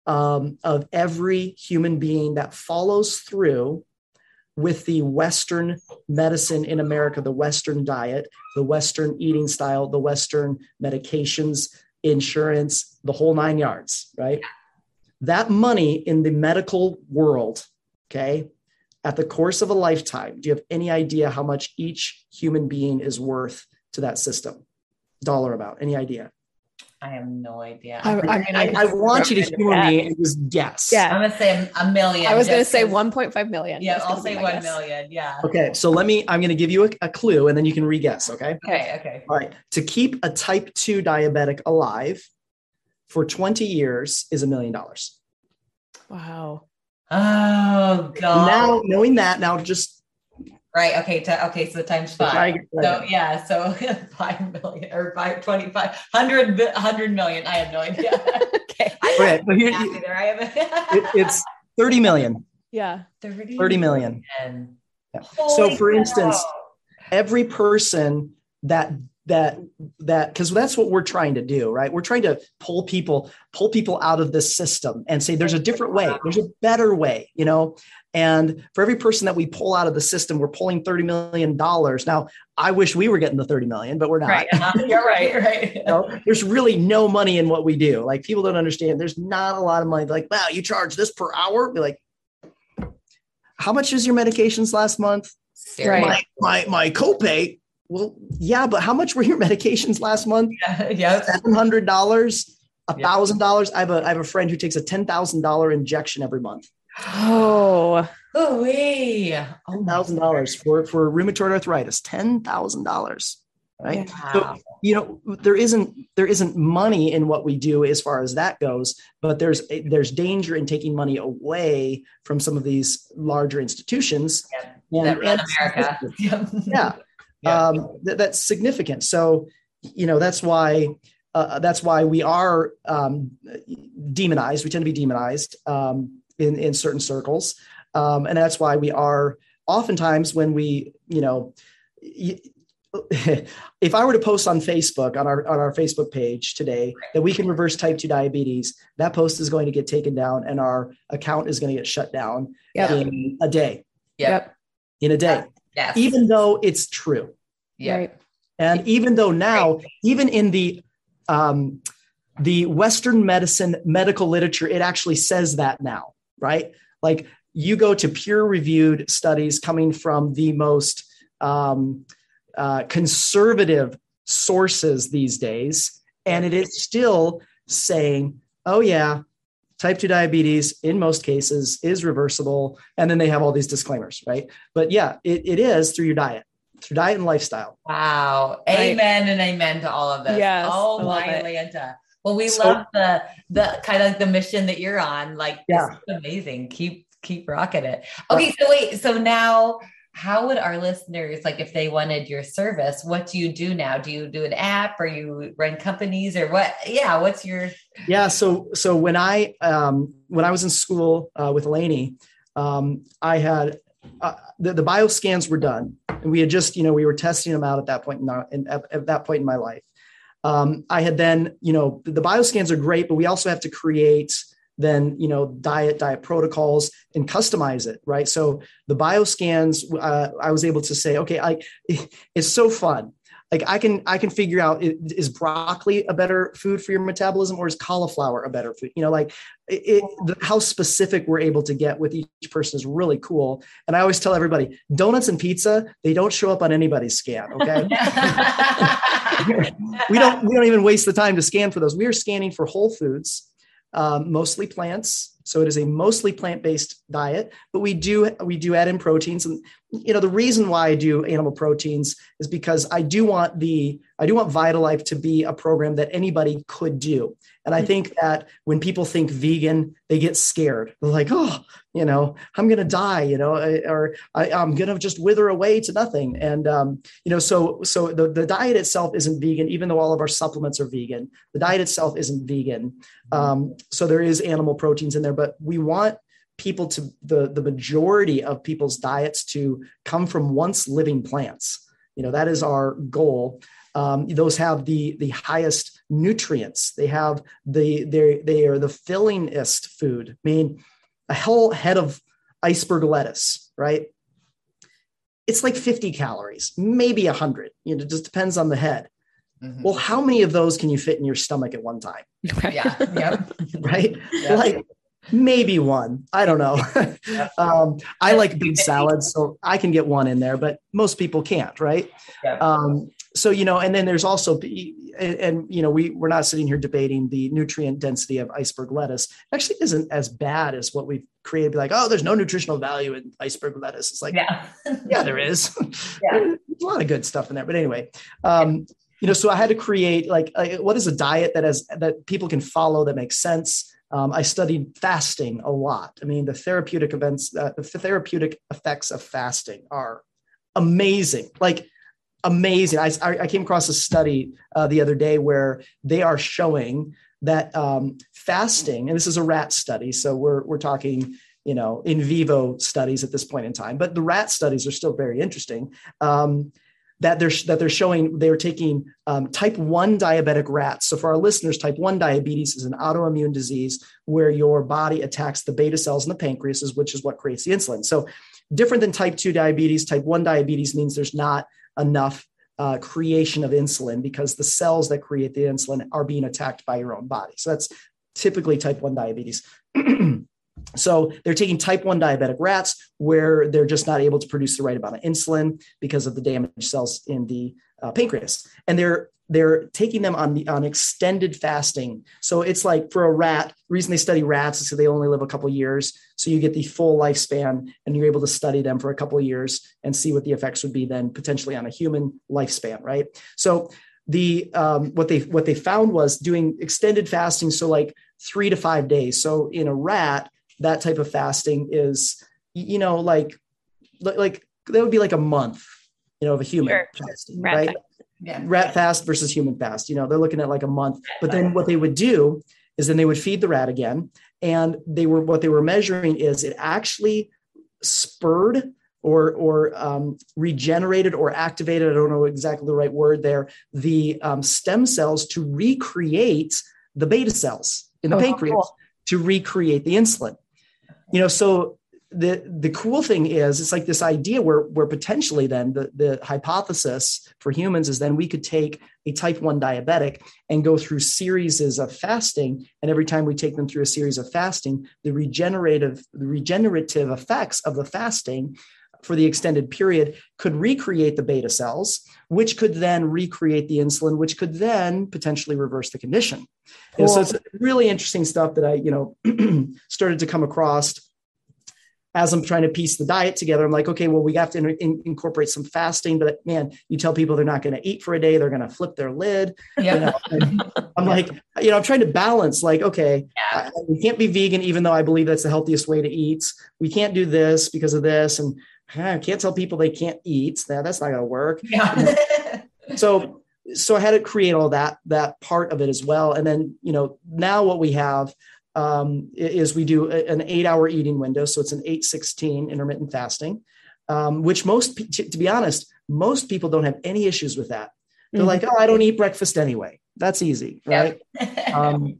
um, of every human being that follows through with the Western medicine in America, the Western diet, the Western eating style, the Western medications, insurance, the whole nine yards, right? That money in the medical world, okay, at the course of a lifetime, do you have any idea how much each human being is worth to that system? Dollar amount, any idea? I have no idea. I, I mean, I, I want you to humor me and just guess. Yeah. I'm gonna say a million. I was going to just say 'cause- 1.5 million. Yeah, I'll gonna say one guess. million. Yeah. Okay, so let me, I'm going to give you a, a clue and then you can re-guess, okay? Okay. Okay. All right. To keep a type 2 diabetic alive for 20 years is a million dollars. Wow. Oh God. Now, knowing that, now just right. Okay. To, okay. So the times try five. again. So yeah. So five million or five twenty-five hundred bi- hundred million. I have no idea. Okay. I Okay, but here- math either. I have it, it's 30 million. Yeah. 30, 30 million. million. Yeah. So, for instance, every person that that that because that's what we're trying to do right we're trying to pull people pull people out of this system and say there's a different way there's a better way you know and for every person that we pull out of the system we're pulling 30 million dollars now i wish we were getting the 30 million but we're not right. uh-huh. You're right. Right. You know, there's really no money in what we do like people don't understand there's not a lot of money like wow you charge this per hour be like how much is your medications last month Seriously. my, my my copay. Well, yeah, but how much were your medications last month? Yeah. yeah. Seven hundred dollars, a thousand dollars. I have a I have a friend who takes a ten thousand dollar injection every month. Oh. Oh, wee. Ten thousand dollars for for rheumatoid arthritis. Ten thousand dollars. Right. Wow. You know, there isn't there isn't money in what we do as far as that goes, but there's there's danger in taking money away from some of these larger institutions. Yeah, And- and- America. Yeah. Yeah um, th- that's significant so you know that's why uh, that's why we are um, demonized we tend to be demonized um, in in certain circles um, and that's why we are oftentimes when we you know y- if I were to post on Facebook on our on our Facebook page today that we can reverse type 2 diabetes, that post is going to get taken down and our account is going to get shut down Yep. in a day. Yep. In a day. Yes. Even though it's true. yeah. Right. And even though now, even in the um, the Western medicine medical literature, it actually says that now, right? Like you go to peer reviewed studies coming from the most um, uh, conservative sources these days, and it is still saying, oh, yeah, type 2 diabetes in most cases is reversible. And then they have all these disclaimers, right? But yeah, it, it is through your diet, through diet and lifestyle. Wow. Right. Amen and amen to all of this. Yes, Oh I love my it. Lanta. Well, we So- love the the kind of the mission that you're on. Like Yeah. this is amazing. Keep keep rocking it. Okay, so wait, so now how would our listeners like if they wanted your service, what do you do now? Do you do an app or you run companies or what? Yeah, what's your Yeah. So so when I um, when I was in school uh, with Elanie, um, I had uh, the, the bioscans were done, and we had just you know we were testing them out at that point in, our, in at, at that point in my life. Um, I had then you know the, the bioscans are great, but we also have to create then you know diet diet protocols and customize it right? So the bioscans uh, i was able to say okay i it's so fun. Like i can i can figure out is broccoli a better food for your metabolism or is cauliflower a better food? You know like it, it, how specific we're able to get with each person is really cool. And i always tell everybody donuts and pizza they don't show up on anybody's scan okay? We don't we don't even waste the time to scan for those. We are scanning for whole foods um, mostly plants. So it is a mostly plant-based diet but we do we do add in proteins. And you know the reason why i do animal proteins is because i do want the i do want vitalife to be a program that anybody could do. And i think that when people think vegan they get scared. They're like oh you know i'm gonna die you know or I, i'm gonna just wither away to nothing. And um, you know so so the, the diet itself isn't vegan even though all of our supplements are vegan. The diet itself isn't vegan. Um, so there is animal proteins in there but we want people to the the majority of people's diets to come from once living plants You know, that is our goal. Um, those have the the highest nutrients. They have the they they are the fillingest food. I mean, a whole head of iceberg lettuce, right? It's like 50 calories, maybe 100. You know, it just depends on the head. Mm-hmm. Well, how many of those can you fit in your stomach at one time? Yeah. yeah. right? Yeah. Like maybe one. I don't know. um, I like big salads, so I can get one in there, but most people can't, right? Um, so you know, and then there's also, and, and, you know, we we're not sitting here debating the nutrient density of iceberg lettuce. It actually, isn't as bad as what we've created. Be like, oh, there's no nutritional value in iceberg lettuce. It's like, yeah, yeah, there is. Yeah. there's a lot of good stuff in there. But anyway, um, you know, so I had to create like, what is a diet that has that people can follow that makes sense um, I studied fasting a lot. I mean, the therapeutic events, uh, the therapeutic effects of fasting are amazing. Like amazing. I, I came across a study uh, the other day where they are showing that um, fasting, and this is a rat study, so we're we're talking you know in vivo studies at this point in time, but the rat studies are still very interesting. Um, that they're that they're showing they're taking um, type 1 diabetic rats. So for our listeners type 1 diabetes is an autoimmune disease where your body attacks the beta cells in the pancreas which is what creates the insulin. So different than type 2 diabetes type 1 diabetes means there's not enough uh, creation of insulin because the cells that create the insulin are being attacked by your own body. So that's typically type 1 diabetes So they're taking type 1 diabetic rats where they're just not able to produce the right amount of insulin because of the damaged cells in the uh, pancreas. And they're they're taking them on the on extended fasting. So it's like for a rat, the reason they study rats is so they only live a couple years. So you get the full lifespan and you're able to study them for a couple years and see what the effects would be then potentially on a human lifespan, right? So the um, what they what they found was doing extended fasting so like three to five days so in a rat that type of fasting is you know like like that would be like a month you know of a human sure. fasting rat right fast. Yeah. rat fast versus human fast you know they're looking at like a month but then what they would do is then they would feed the rat again and they were what they were measuring is it actually spurred or or um, regenerated or activated i don't know exactly the right word there the um, stem cells to recreate the beta cells in the oh, pancreas cool. to recreate the insulin you know so the the cool thing is it's like this idea where where potentially then the the hypothesis for humans is then we could take a type 1 diabetic and go through series of fasting. And every time we take them through a series of fasting the regenerative the regenerative effects of the fasting for the extended period could recreate the beta cells which could then recreate the insulin which could then potentially reverse the condition cool. so it's really interesting stuff that i you know started to come across as I'm trying to piece the diet together, I'm like, okay, well, we have to in- in- incorporate some fasting. But man, you tell people they're not going to eat for a day, they're going to flip their lid. Yeah. You know? I'm like, you know, I'm trying to balance, like, okay, yeah. I, we can't be vegan, even though I believe that's the healthiest way to eat. We can't do this because of this, and I can't tell people they can't eat. That that's not going to work. Yeah. so so I had to create all that that part of it as well. And then you know now what we have um, is we do an eight hour eating window. So it's an 816 intermittent fasting, um, which most, to be honest, most people don't have any issues with that. They're mm-hmm. like, oh, I don't eat breakfast anyway. That's easy, right? Um,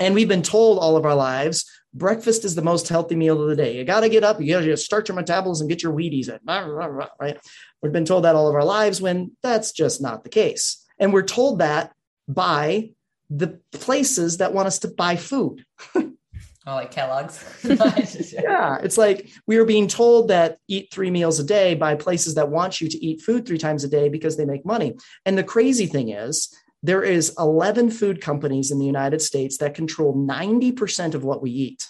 and we've been told all of our lives breakfast is the most healthy meal of the day. You got to get up, you got to start your metabolism, get your Wheaties in, right? We've been told that all of our lives when that's just not the case. And we're told that by the places that want us to buy food. Oh, like Kellogg's. yeah, it's like we are being told that eat three meals a day by places that want you to eat food three times a day because they make money. And the crazy thing is, there is 11 food companies in the United States that control 90% of what we eat.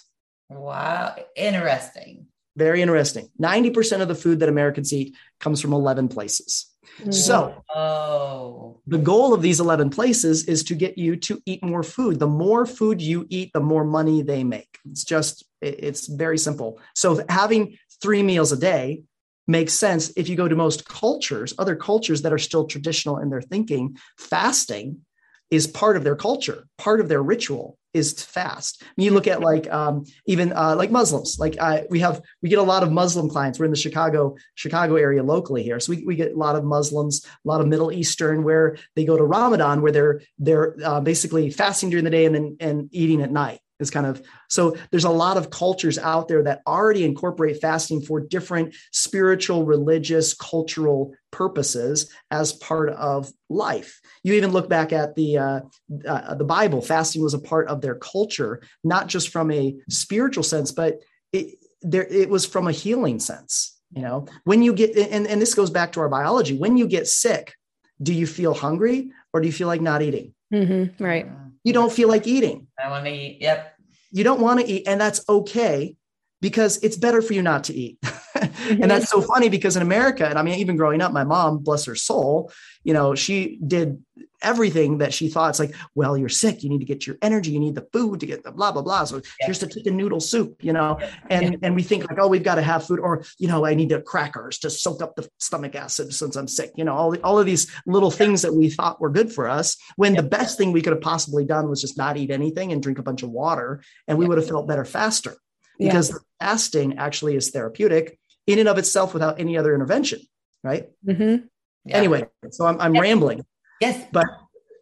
Wow, interesting. Very interesting. 90% of the food that Americans eat comes from 11 places. Mm-hmm. So, oh. the goal of these 11 places is to get you to eat more food. The more food you eat, the more money they make. It's just, it's very simple. So, having three meals a day makes sense if you go to most cultures, other cultures that are still traditional in their thinking, fasting is part of their culture, part of their ritual is to fast. I mean, you look at like um, even uh, like Muslims. Like uh, we have we get a lot of Muslim clients. We're in the Chicago Chicago area locally here, so we, we get a lot of Muslims, a lot of Middle Eastern, where they go to Ramadan, where they're they're uh, basically fasting during the day and then and eating at night is kind of so there's a lot of cultures out there that already incorporate fasting for different spiritual religious cultural purposes as part of life. You even look back at the uh, uh, the bible. Fasting was a part of their culture not just from a spiritual sense but it there it was from a healing sense you know? When you get and, and this goes back to our biology. When you get sick do you feel hungry or do you feel like not eating? Mm-hmm. right you don't feel like eating. I want to eat. Yep. You don't want to eat, and that's okay because it's better for you not to eat. mm-hmm. And that's so funny because in America, and I mean, even growing up, my mom, bless her soul, you know, she did everything that she thought it's like, well, you're sick, you need to get your energy, you need the food to get the blah blah blah. So yeah. here's the chicken noodle soup, you know, and yeah. and we think like, oh, we've got to have food, or you know, I need the crackers to soak up the stomach acid since I'm sick, you know, all the, all of these little things that we thought were good for us. When the best thing we could have possibly done was just not eat anything and drink a bunch of water, and we would have felt better faster because fasting actually is therapeutic in and of itself without any other intervention, right? Mm-hmm. Yeah. Anyway, so I'm, I'm rambling. Yes. But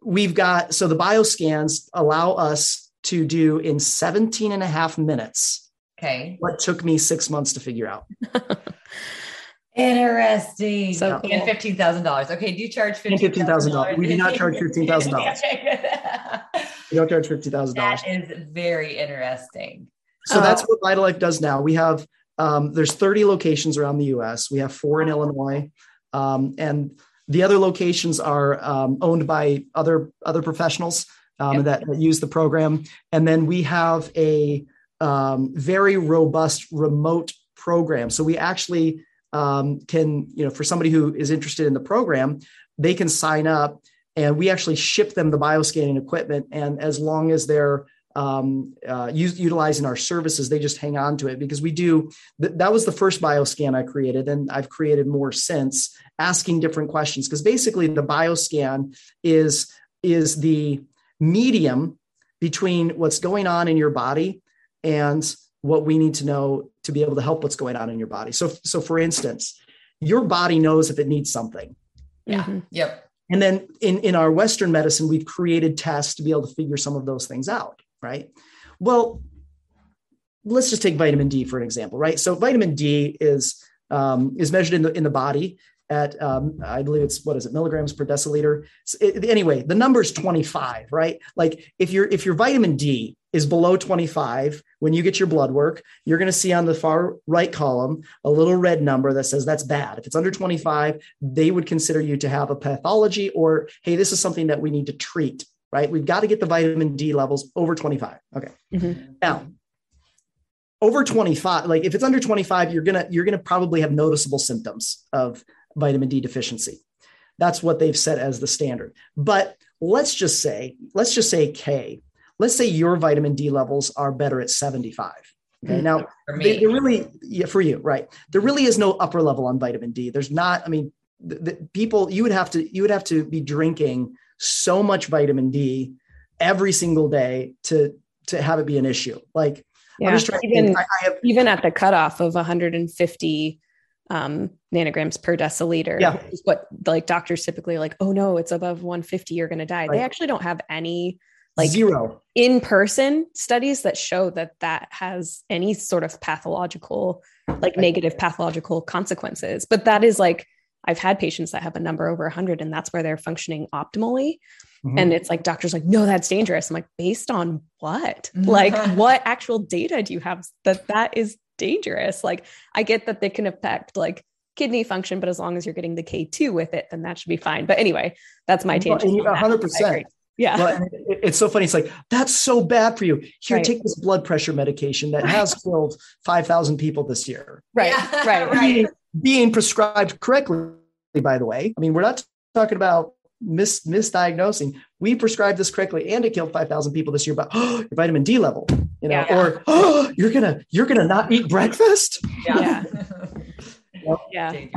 we've got, so the bioscans allow us to do in 17 and a half minutes. Okay. What took me six months to figure out. Interesting. So and fifteen thousand dollars. Okay, do you charge fifteen thousand dollars? We do not charge fifteen thousand dollars. we don't charge fifty thousand dollars. That is very interesting. So uh, that's what VitaLife does now. We have um, there's 30 locations around the U.S. We have four in Illinois, um, and the other locations are um, owned by other other professionals um, yep. that, that, use the program. And then we have a um, very robust remote program. So we actually um, can, you know, for somebody who is interested in the program, they can sign up and we actually ship them the bioscanning equipment. And as long as they're um, uh, use, utilizing our services, they just hang on to it because we do. Th- that was the first bioscan I created, and I've created more since, asking different questions because basically the bioscan is is the medium between what's going on in your body and what we need to know to be able to help what's going on in your body. So, so for instance, your body knows if it needs something. Yeah. Mm-hmm. Yep. And then in, in our Western medicine, we've created tests to be able to figure some of those things out right? Well, let's just take vitamin D for an example, right? So vitamin D is um, is measured in the in the body at um, I believe it's what is it milligrams per deciliter. It, anyway, the number is 25, right? Like if your if your vitamin D is below 25 when you get your blood work, you're going to see on the far right column a little red number that says that's bad. If it's under 25, they would consider you to have a pathology or hey, this is something that we need to treat right? We've got to get the vitamin D levels over 25. Okay. Mm-hmm. Now, over 25, like if it's under 25, you're gonna you're gonna probably have noticeable symptoms of vitamin D deficiency. That's what they've set as the standard. But let's just say, let's just say K. Let's say your vitamin D levels are better at 75. Okay. Mm-hmm. Now, there really, yeah, for you, right? There really is no upper level on vitamin D. There's not. I mean, the, the people you would have to you would have to be drinking so much vitamin D every single day to to have it be an issue. Like yeah, even, I, I have, even at the cutoff of 150 um, nanograms per deciliter, yeah. what like doctors typically like, oh no, it's above 150, you're going to die. Right. They actually don't have any like zero in person studies that show that that has any sort of pathological, like right. negative pathological consequences. But that is like I've had patients that have a number over 100 and that's where they're functioning optimally. Mm-hmm. And it's like doctors like, no, that's dangerous. I'm like, based on what? Mm-hmm. Like, what actual data do you have that that is dangerous? Like, I get that they can affect like kidney function, but as long as you're getting the K2 with it, then that should be fine. But anyway, that's my tangent. 100%. Yeah. Well, it's so funny. It's like, that's so bad for you. Here, right. take this blood pressure medication that has killed 5,000 people this year. Right. Yeah. Right. right being prescribed correctly, by the way. I mean, we're not talking about mis- misdiagnosing. We prescribed this correctly and it killed 5,000 people this year, but oh, your vitamin D level, you know, yeah. or oh, you're going to, you're going to not eat breakfast. Yeah. yeah. yeah.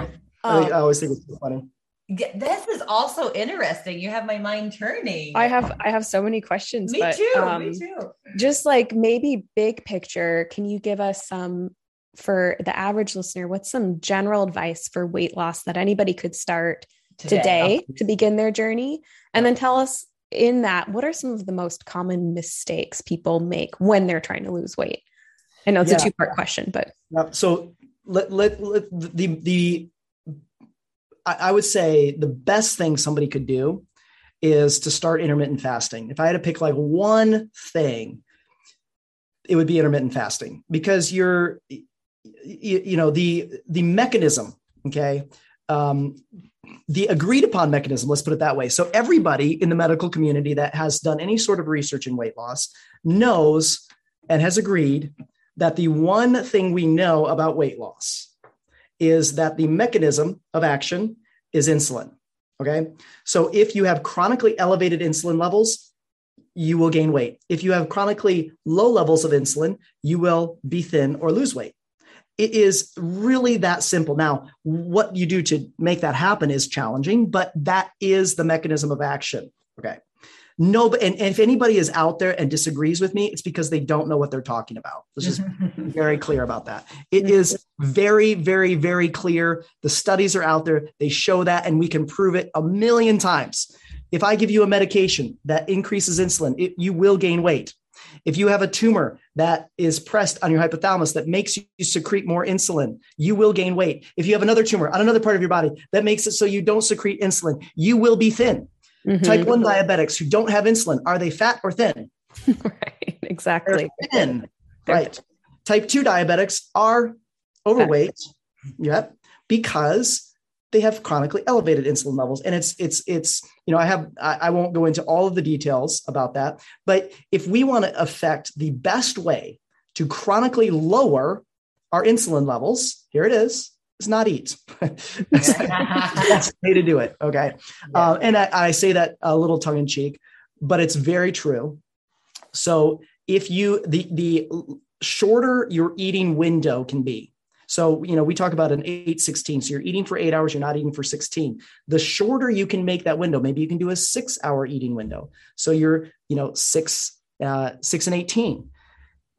I, I um, always think it's so funny. This is also interesting. You have my mind turning. I have I have so many questions. Me but, too. Um, me too. just like maybe big picture, can you give us some for the average listener? What's some general advice for weight loss that anybody could start today, today to begin their journey? And then tell us in that, what are some of the most common mistakes people make when they're trying to lose weight? I know it's yeah. a two part question, but so let, let, let the the I, would say the best thing somebody could do is to start intermittent fasting. If I had to pick like one thing, it would be intermittent fasting because you're you, you know the the mechanism okay um, the agreed upon mechanism let's put it that way so everybody in the medical community that has done any sort of research in weight loss knows and has agreed that the one thing we know about weight loss is that the mechanism of action is insulin. Okay. So if you have chronically elevated insulin levels, you will gain weight. If you have chronically low levels of insulin, you will be thin or lose weight. It is really that simple. Now, what you do to make that happen is challenging, but that is the mechanism of action. Okay no, and, and if anybody is out there and disagrees with me, it's because they don't know what they're talking about. Let's just very clear about that. It is very, very, very clear. The studies are out there. They show that, and we can prove it a million times. If I give you a medication that increases insulin, it, you will gain weight. If you have a tumor that is pressed on your hypothalamus that makes you secrete more insulin, you will gain weight. If you have another tumor on another part of your body that makes it so you don't secrete insulin, you will be thin. Mm-hmm. Type 1 diabetics who don't have insulin, are they fat or thin? right, exactly. They're thin. They're right. Thin. Type 2 diabetics are overweight. Fat. Yep. Because they have chronically elevated insulin levels and it's it's it's you know i have I, I, won't go into all of the details about that but if we want to affect the best way to chronically lower our insulin levels here it is is not eat. that's, the way to do it. Okay. Yeah. Uh, and I, I, say that a little tongue in cheek, but it's very true. So if you, the, the shorter your eating window can be, so, you know, we talk about an 8 16. So you're eating for eight hours, you're not eating for 16. The shorter you can make that window, maybe you can do a six hour eating window. So you're, you know, six, uh, six and 18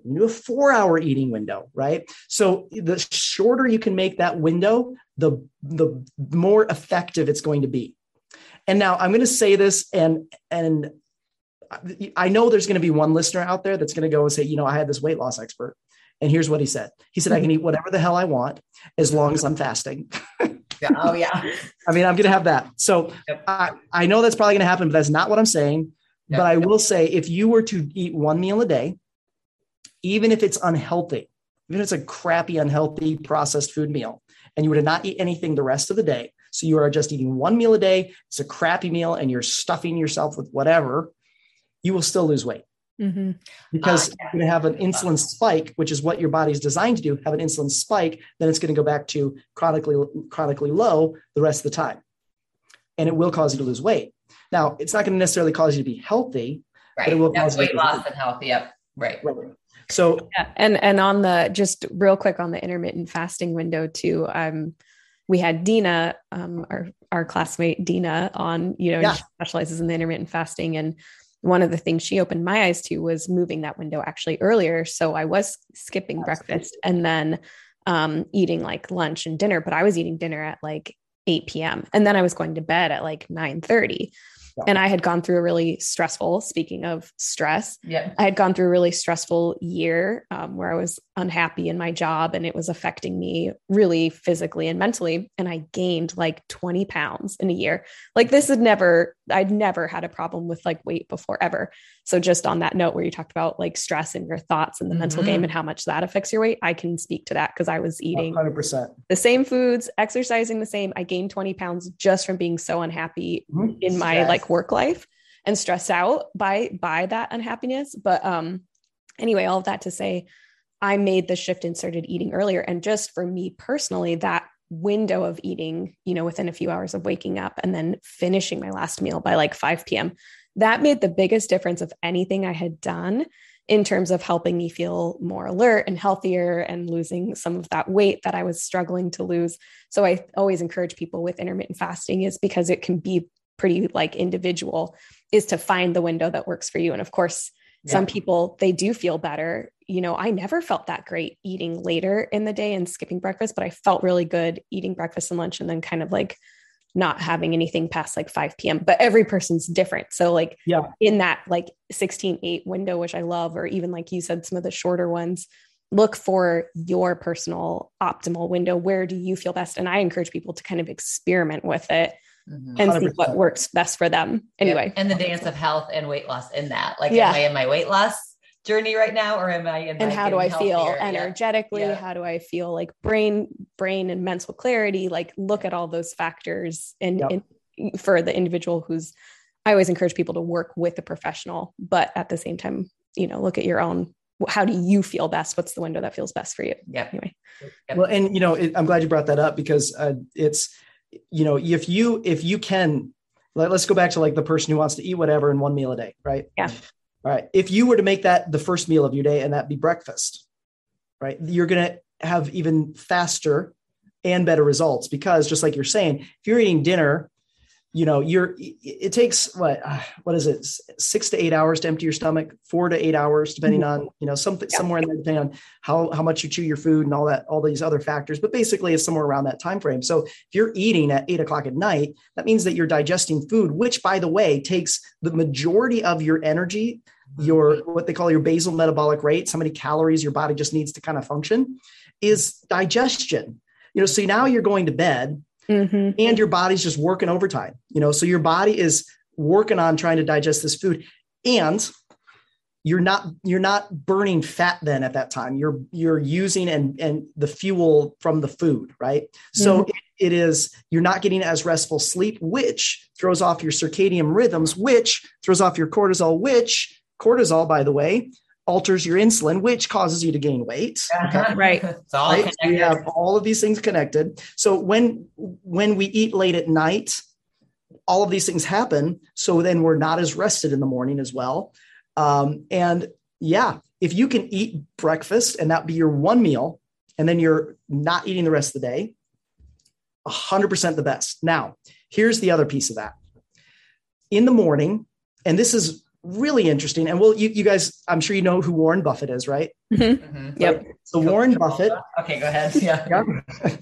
do a four hour eating window, right? So the shorter you can make that window, the, the more effective it's going to be. And now I'm going to say this and, and I know there's going to be one listener out there that's going to go and say, you know, I had this weight loss expert. And here's what he said. He said, I can eat whatever the hell I want as long as I'm fasting. yeah. Oh, yeah. I mean, I'm going to have that. So yep. I, I know that's probably going to happen, but that's not what I'm saying. Yep. But I will say if you were to eat one meal a day, even if it's unhealthy, even if it's a crappy, unhealthy processed food meal, and you were to not eat anything the rest of the day, so you are just eating one meal a day, it's a crappy meal, and you're stuffing yourself with whatever, you will still lose weight. Mm-hmm. Because uh, you're going to have an insulin spike, which is what your body's designed to do. Have an insulin spike, then it's going to go back to chronically chronically low the rest of the time, and it will cause you to lose weight. Now, it's not going to necessarily cause you to be healthy, right? But it will cause weight loss and healthy. Yep. Right. right. So yeah. and and on the just real quick on the intermittent fasting window too. Um, we had Dina, um, our our classmate Dina, on. You know, yeah. she specializes in the intermittent fasting, and one of the things she opened my eyes to was moving that window actually earlier. So I was skipping breakfast and then um, eating like lunch and dinner, but I was eating dinner at like 8 p.m. and then I was going to bed at like 9 30. And I had gone through a really stressful, speaking of stress, yeah. I had gone through a really stressful year um, where I was unhappy in my job and it was affecting me really physically and mentally. And I gained like 20 pounds in a year. Like this had never, I'd never had a problem with like weight before ever. So just on that note where you talked about like stress and your thoughts and the mm-hmm. mental game and how much that affects your weight, I can speak to that because I was eating 100% the same foods, exercising the same. I gained 20 pounds just from being so unhappy mm-hmm. in my yes. like work life and stressed out by by that unhappiness. But um anyway, all of that to say, I made the shift and started eating earlier. And just for me personally, that window of eating, you know, within a few hours of waking up and then finishing my last meal by like 5 p.m., that made the biggest difference of anything I had done in terms of helping me feel more alert and healthier and losing some of that weight that I was struggling to lose. So I always encourage people with intermittent fasting is because it can be pretty like individual is to find the window that works for you and of course Yeah. Some people, they do feel better. You know, I never felt that great eating later in the day and skipping breakfast, but I felt really good eating breakfast and lunch and then kind of like not having anything past like 5 p.m. But every person's different. So, like, yeah, in that like 16 8 window, which I love, or even like you said, some of the shorter ones, look for your personal optimal window. Where do you feel best? And I encourage people to kind of experiment with it mm-hmm. and 100%. see what works best for them. Anyway. Yeah. And the dance of health and weight loss in that. Like, yeah. am I in my weight loss journey right now or am i in and how do i feel energetically yeah. how do i feel like brain brain and mental clarity like look at all those factors and, yep. and for the individual who's i always encourage people to work with a professional but at the same time you know look at your own how do you feel best what's the window that feels best for you yeah anyway well and you know it, i'm glad you brought that up because uh, it's you know if you if you can let, us go back to like the person who wants to eat whatever in one meal a day right? Yeah. All right. If you were to make that the first meal of your day and that be breakfast right you're going to have even faster and better results because just like you're saying if you're eating dinner you know you're it takes what uh, what is it six to eight hours to empty your stomach four to eight hours depending mm-hmm. on you know something yeah. somewhere in there depending on how how much you chew your food and all that all these other factors but basically it's somewhere around that time frame so if you're eating at eight o'clock at night that means that you're digesting food which by the way takes the majority of your energy your mm-hmm. what they call your basal metabolic rate so many calories your body just needs to kind of function is digestion you know so now you're going to bed mm-hmm. and your body's just working overtime you know so your body is working on trying to digest this food and you're not you're not burning fat then at that time you're you're using and and the fuel from the food right so mm-hmm. it, it is you're not getting as restful sleep which throws off your circadian rhythms which throws off your cortisol which cortisol by the way alters your insulin, which causes you to gain weight. Uh-huh. Okay. Right. It's all right? we have all of these things connected. So when when we eat late at night, all of these things happen. So then we're not as rested in the morning as well. Um, and yeah, if you can eat breakfast and that be your one meal, and then you're not eating the rest of the day, 100% the best. Now, here's the other piece of that. In the morning, and this is really interesting. And well, you, you guys, I'm sure you know who Warren Buffett is, right? Mm-hmm. Mm-hmm. Yep. So Warren Buffett. Okay, go ahead. Yeah. yeah.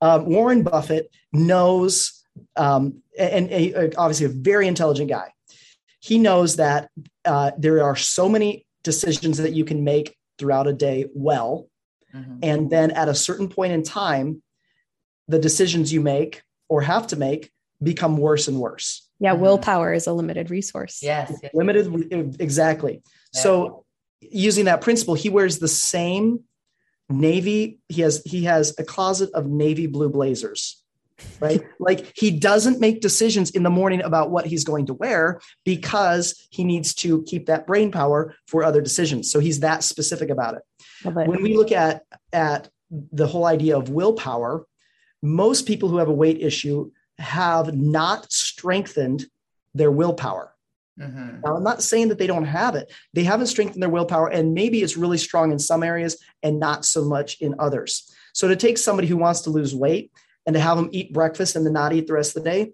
Um, Warren Buffett knows, um, and, and, uh, obviously a very intelligent guy. He knows that uh, there are so many decisions that you can make throughout a day well. Mm-hmm. And then at a certain point in time, the decisions you make or have to make become worse and worse. Yeah, mm-hmm. willpower is a limited resource. Yes. Limited, exactly. Yeah. So using that principle, he wears the same navy. He has he has a closet of navy blue blazers, right? like he doesn't make decisions in the morning about what he's going to wear because he needs to keep that brain power for other decisions. So he's that specific about it. When we look at at the whole idea of willpower, most people who have a weight issue have not strengthened their willpower. Mm-hmm. Now, I'm not saying that they don't have it. They haven't strengthened their willpower, and maybe it's really strong in some areas and not so much in others. So, to take somebody who wants to lose weight and to have them eat breakfast and then not eat the rest of the day,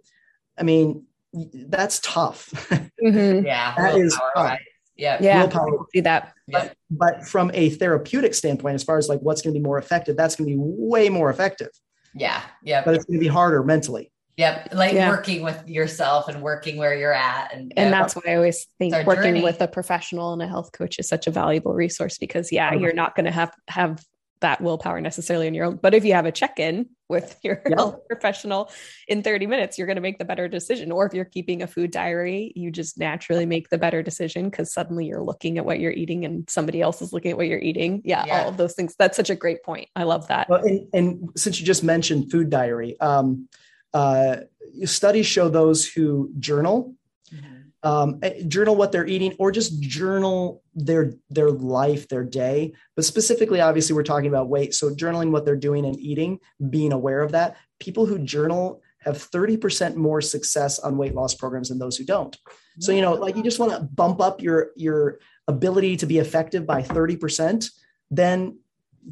I mean, that's tough. Mm-hmm. Yeah, that is tough. Right. Yeah, yeah, willpower. See that. But, but from a therapeutic standpoint, as far as like what's going to be more effective, that's going to be way more effective. Yeah, yeah. But it's going to be harder mentally. Yep. Like yeah. working with yourself and working where you're at. And, and that's why I always think working journey. with a professional and a health coach is such a valuable resource because yeah, you're not going to have, have that willpower necessarily on your own. But if you have a check-in with your yep. health professional in 30 minutes, you're going to make the better decision. Or if you're keeping a food diary, you just naturally make the better decision because suddenly you're looking at what you're eating and somebody else is looking at what you're eating. Yeah, yeah. all of those things. That's such a great point. I love that. Well, and, and since you just mentioned food diary, um, uh, studies show those who journal, mm-hmm. um, eh, journal what they're eating, or just journal their their life, their day. But specifically, obviously, we're talking about weight. So journaling what they're doing and eating, being aware of that. People who journal have 30% more success on weight loss programs than those who don't. So, you know, like you just want to bump up your your ability to be effective by 30%, then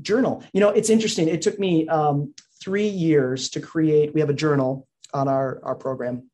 journal. You know, it's interesting. It took me um, three years to create. We have a journal on our, our program.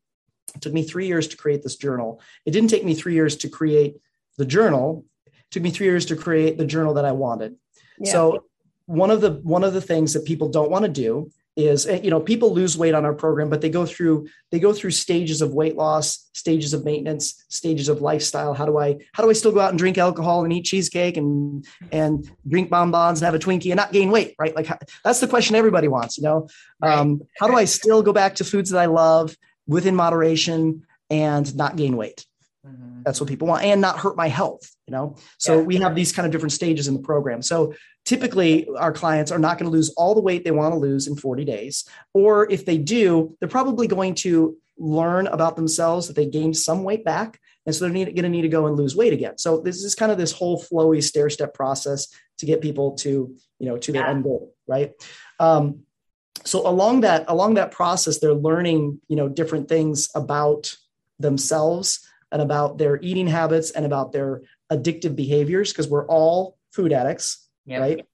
It took me three years to create this journal. It didn't take me three years to create the journal. took me three years to create the journal that I wanted. Yeah. So one of the one of the things that people don't want to do is eh, you know people lose weight on our program but they go through they go through stages of weight loss stages of maintenance stages of lifestyle. How do i how do i still go out and drink alcohol and eat cheesecake and and drink bonbons and have a twinkie and not gain weight right? Like that's the question everybody wants you know? Right. um, how do i still go back to foods that i love within moderation and not gain weight Mhm. that's what people want and not hurt my health you know so Yeah. we have these kind of different stages in the program so typically our clients are not going to lose all the weight they want to lose in 40 days or if they do they're probably going to learn about themselves that they gained some weight back and so they're need, going to need to go and lose weight again so this is kind of this whole flowy stair step process to get people to you know to their Yeah. end goal right um, so along that along that process they're learning you know different things about themselves and about their eating habits and about their addictive behaviors because we're all food addicts Yep. right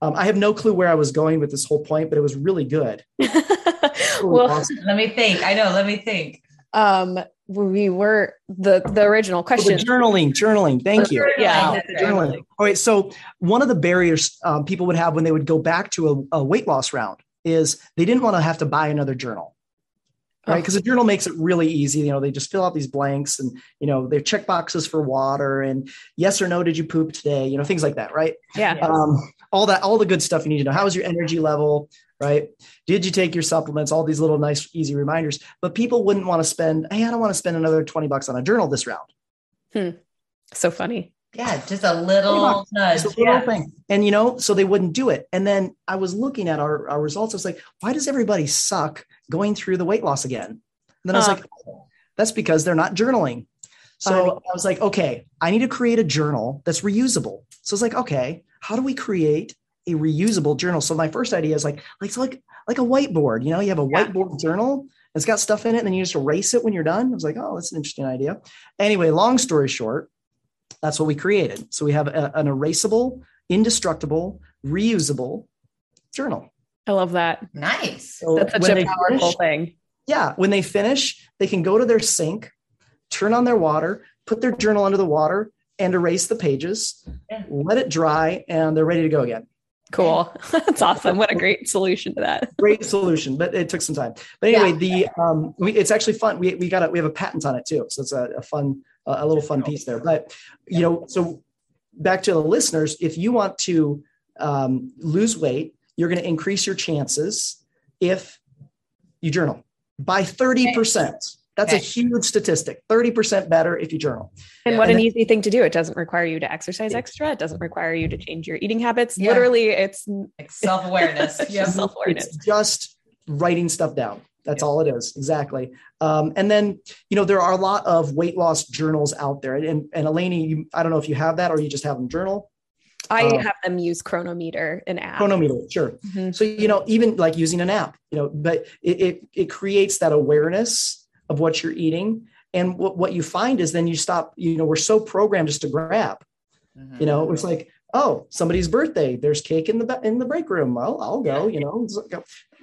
um, i have no clue where i was going with this whole point but it was really good Really well, awesome. Let me think. I know. Let me think. um, we were the the original Oh, the question. journaling journaling thank you Yeah. Wow, right. journaling. All right. So one of the barriers um, people would have when they would go back to a, a weight loss round is they didn't want to have to buy another journal. Right. Oh. Because a journal makes it really easy. You know, they just fill out these blanks and, you know, they check boxes for water and yes or no, did you poop today? You know, things like that. Right. Yeah. Yeah. Um, all that, all the good stuff you need to know. How was your energy level? Right. Did you take your supplements? All these little nice, easy reminders. But people wouldn't want to spend, hey, I don't want to spend another 20 bucks on a journal this round. Hmm. So funny. Yeah, just a little nudge. It's a little Yeah. thing. And you know, so they wouldn't do it. And then I was looking at our, our results. I was like, why does everybody suck going through the weight loss again? And then I was like, oh, that's because they're not journaling. So Funny. I was like, okay, I need to create a journal that's reusable. So it's like, okay, how do we create a reusable journal? So my first idea is like, like, so like, like a whiteboard, you know, you have a Yeah. whiteboard journal. It's got stuff in it, and then you just erase it when you're done. I was like, oh, that's an interesting idea. Anyway, long story short, that's what we created. So we have a- an erasable, indestructible, reusable journal. I love that. Nice. So That's such a powerful finish- thing. yeah, when they finish, they can go to their sink, turn on their water, put their journal under the water, and erase the pages, Yeah. let it dry, and they're ready to go again. Cool. That's awesome. What a great solution to that. Great solution, but it took some time. But anyway, the um, we, it's actually fun. We we got a, we have a patent on it too, so it's a, a fun a little fun piece there. But you know, so back to the listeners, if you want to um, lose weight, you're going to increase your chances if you journal by thirty percent. That's a huge statistic. Thirty percent better if you journal. And Yeah. what an And easy thing to do. It doesn't require you to exercise extra. It doesn't require you to change your eating habits. Yeah. Literally, it's Like self awareness. It's yep. just self-awareness. It's just writing stuff down. That's Yeah. all it is. Exactly. Um, and then, you know, there are a lot of weight loss journals out there. And, and Elanie, you, I don't know if you have that or you just have them journal. I Um, have them use Cronometer, an app. Cronometer, sure. Mhm. So, you know, even like using an app, you know, but it, it, it creates that awareness of what you're eating. And what, what you find is then you stop, you know, we're so programmed just to grab, Mhm. you know, it's like, oh, somebody's birthday, there's cake in the, in the break room. I'll, I'll go, you know, It's like,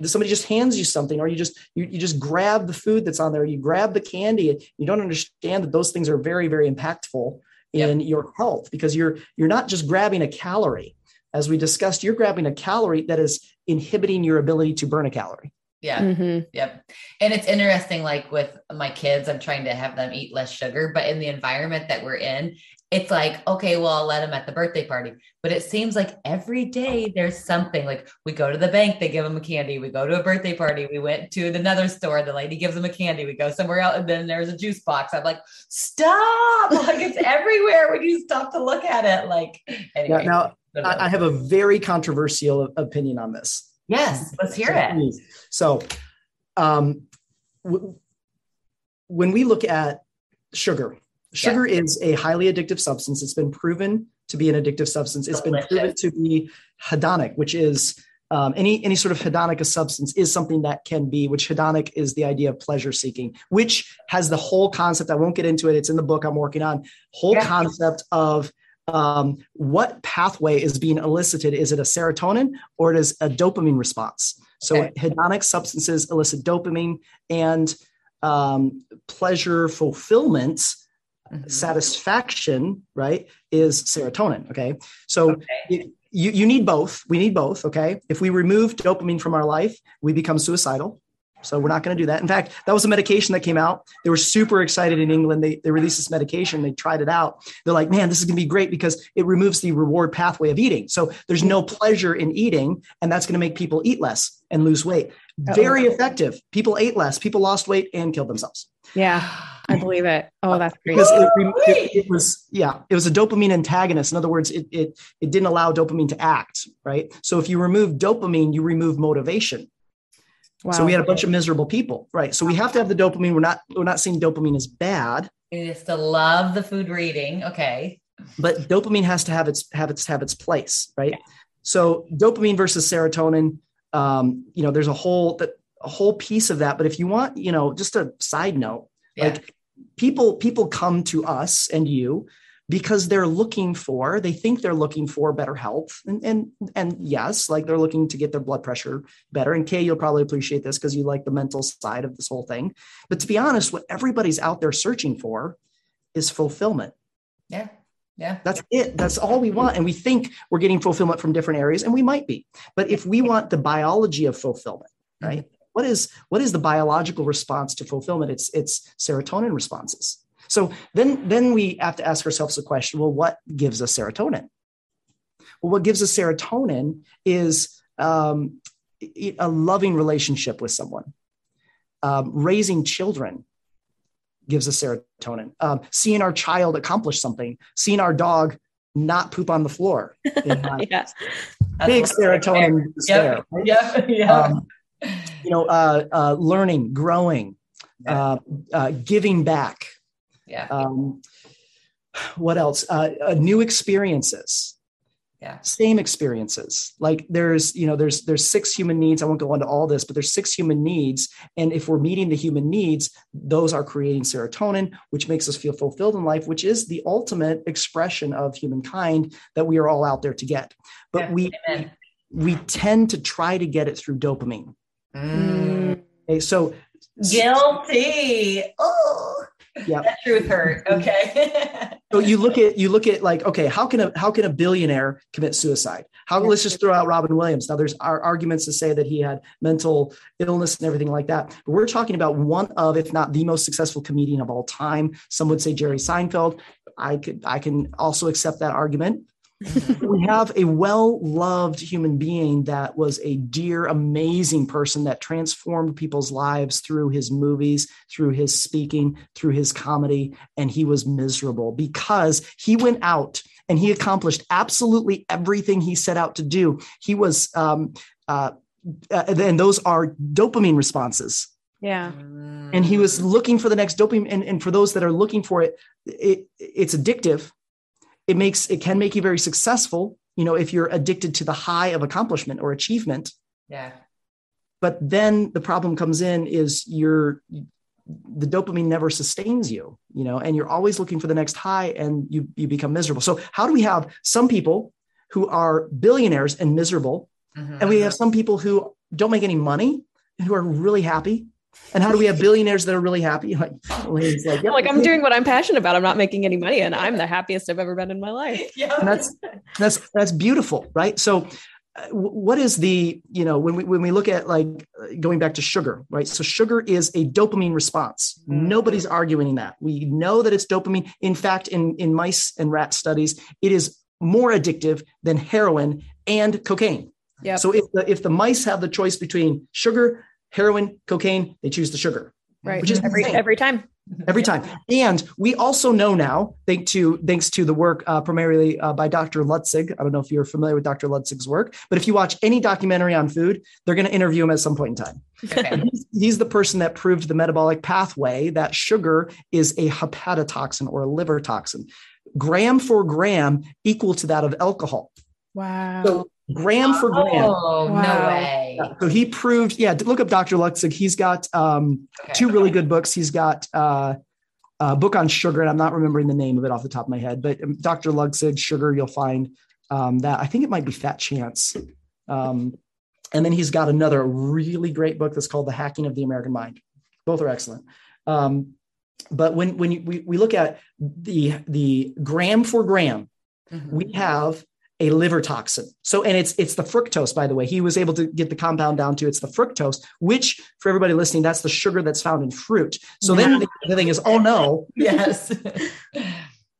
somebody just hands you something, or you just, you, you just grab the food that's on there. You grab the candy. You don't understand that those things are very, very impactful Yep. in your health because you're, you're not just grabbing a calorie. As we discussed, you're grabbing a calorie that is inhibiting your ability to burn a calorie. Yeah. Mhm. Yep. And it's interesting, like with my kids, I'm trying to have them eat less sugar, but in the environment that we're in, it's like, okay, well, I'll let them at the birthday party. But it seems like every day there's something like we go to the bank, they give them a candy. We go to a birthday party. We went to another store, the lady gives them a candy. We go somewhere else, and then there's a juice box. I'm like, stop. Like it's everywhere when you stop to look at it. Like, anyway. Now, I, I have a very controversial opinion on this. yes, let's hear it. So, um, w- when we look at sugar, sugar is a highly addictive substance. It's been proven to be an addictive substance. It's been proven to be hedonic, which is um, any any sort of hedonic substance is something that can be. Which hedonic is the idea of pleasure seeking, which has the whole concept. I won't get into it. It's in the book I'm working on. Whole Yeah. concept of um, what pathway is being elicited. Is it a serotonin or it is a dopamine response? So Okay. hedonic substances elicit dopamine and um, pleasure fulfillment mm-hmm. satisfaction, right, is serotonin. Okay. So okay. It, you, you need both. We need both. Okay. If we remove dopamine from our life, we become suicidal. So we're not going to do that. In fact, that was a medication that came out. They were super excited in England. They, they released this medication. They tried it out. They're like, man, this is going to be great because it removes the reward pathway of eating. So there's no pleasure in eating, and that's going to make people eat less and lose weight. Very effective. People ate less. People lost weight and killed themselves. Yeah, I believe it. Oh, that's great. Because it, it, it, was, yeah, it was a dopamine antagonist. In other words, it, it it didn't allow dopamine to act, right? So if you remove dopamine, you remove motivation. Wow. So we had a bunch of miserable people, right? So we have to have the dopamine. We're not we're not saying dopamine is bad. It is to love the food reading. Okay. But dopamine has to have its have its have its place, right? Yeah. So dopamine versus serotonin. Um, you know, there's a whole that a whole piece of that. But if you want, you know, just a side note, yeah. like people people come to us and you because they're looking for they think they're looking for better health. And and and yes like they're looking to get their blood pressure better. And kay you'll probably appreciate this because you like the mental side of this whole thing. But to be honest what everybody's out there searching for is fulfillment. Yeah. Yeah. That's it. That's all we want. And we think we're getting fulfillment from different areas and we might be. But if we want the biology of fulfillment right. What is what is the biological response to fulfillment it's it's serotonin responses so then, then we have to ask ourselves the question well, what gives us serotonin? Well, what gives us serotonin is um, a loving relationship with someone. Um, raising children gives us serotonin. Um, seeing our child accomplish something, seeing our dog not poop on the floor. yeah. Big serotonin there. Right? Yeah. yeah. Um, you know, uh, uh, learning, growing, yeah. uh, uh giving back, yeah. Um, what else? Uh, uh, new experiences. Yeah. Same experiences. Like there's, you know, there's there's six human needs. I won't go into all this, but there's six human needs, and if we're meeting the human needs, those are creating serotonin, which makes us feel fulfilled in life, which is the ultimate expression of humankind that we are all out there to get. But yeah. we Amen. we tend to try to get it through dopamine. Mm. Okay, so guilty. Oh. Yeah that truth hurt. Okay. So you look at you look at like okay how can a how can a billionaire commit suicide? How let's just throw out robin williams. Now there's our arguments to say that he had mental illness and everything like that but we're talking about one of if not the most successful comedian of all time. Some would say jerry seinfeld. I could i can also accept that argument we have a well loved human being that was a dear, amazing person that transformed people's lives through his movies, through his speaking, through his comedy. And he was miserable because he went out and he accomplished absolutely everything he set out to do. He was, um, uh, uh, and those are dopamine responses. Yeah. And he was looking for the next dopamine. And, and for those that are looking for it, it it's addictive it makes it can make you very successful you know if you're addicted to the high of accomplishment or achievement. Yeah. But then the problem comes in is you're the dopamine never sustains you you know and you're always looking for the next high and you you become miserable. So how do we have some people who are billionaires and miserable? Mm-hmm. and we have some people who don't make any money and who are really happy and how do we have billionaires that are really happy? Like, like, yep. like I'm doing what I'm passionate about. I'm not making any money, and I'm the happiest I've ever been in my life. Yeah, and that's that's that's beautiful, right? So, uh, what is the you know when we when we look at like going back to sugar, right? So, sugar is a dopamine response. Mm-hmm. Nobody's arguing that. We know that it's dopamine. In fact, in in mice and rat studies, it is more addictive than heroin and cocaine. Yeah. So if the if the mice have the choice between sugar heroin, cocaine, they choose the sugar. Right. Which is every, every time. Every time. And we also know now, thanks to thanks to the work uh, primarily uh, by Dr. Lustig. I don't know if you're familiar with Dr. Lustig's work, but if you watch any documentary on food, they're going to interview him at some point in time. Okay. He's, he's, the person that proved the metabolic pathway that sugar is a hepatotoxin or a liver toxin, gram for gram equal to that of alcohol. Wow. So gram for gram. Oh, wow. no way. So he proved, yeah, look up Dr. Lustig. He's got um, okay. two really good books. He's got uh, a book on sugar, and I'm not remembering the name of it off the top of my head, but um, Dr. Lustig, sugar, you'll find um, that. I think it might be Fat Chance. Um, and then he's got another really great book that's called The Hacking of the American Mind. Both are excellent. Um, but when when you, we, we look at the the gram for gram, Mm-hmm. we have a liver toxin. So, and it's it's the fructose, by the way. He was able to get the compound down to it's the fructose, which for everybody listening, that's the sugar that's found in fruit. So then the, the thing is, oh no, yes.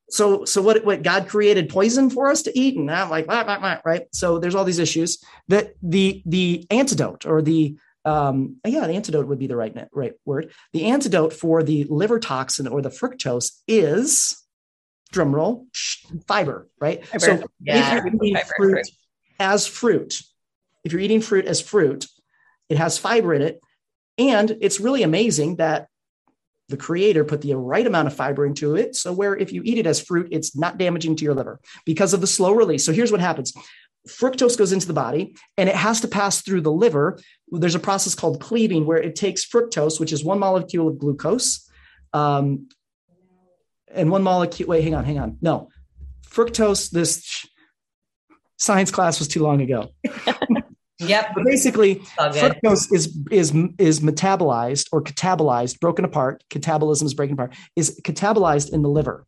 so so what what God created poison for us to eat, and I'm like, wah, wah, wah, right? So there's all these issues that the the antidote or the um, yeah, the antidote would be the right right word. The antidote for the liver toxin or the fructose is drum roll fiber, right? Fiber. So Yeah, if you're eating fiber, fruit, fruit. as fruit, if you're eating fruit as fruit, it has fiber in it, and it's really amazing that the creator put the right amount of fiber into it. So where if you eat it as fruit, it's not damaging to your liver because of the slow release. So here's what happens. Fructose goes into the body and it has to pass through the liver. There's a process called cleaving where it takes fructose, which is one molecule of glucose, um, and one molecule. Wait, hang on, hang on. No, fructose. This science class was too long ago. Yep. But basically, fructose is is is metabolized or catabolized, broken apart. Catabolism is breaking apart. Is catabolized in the liver.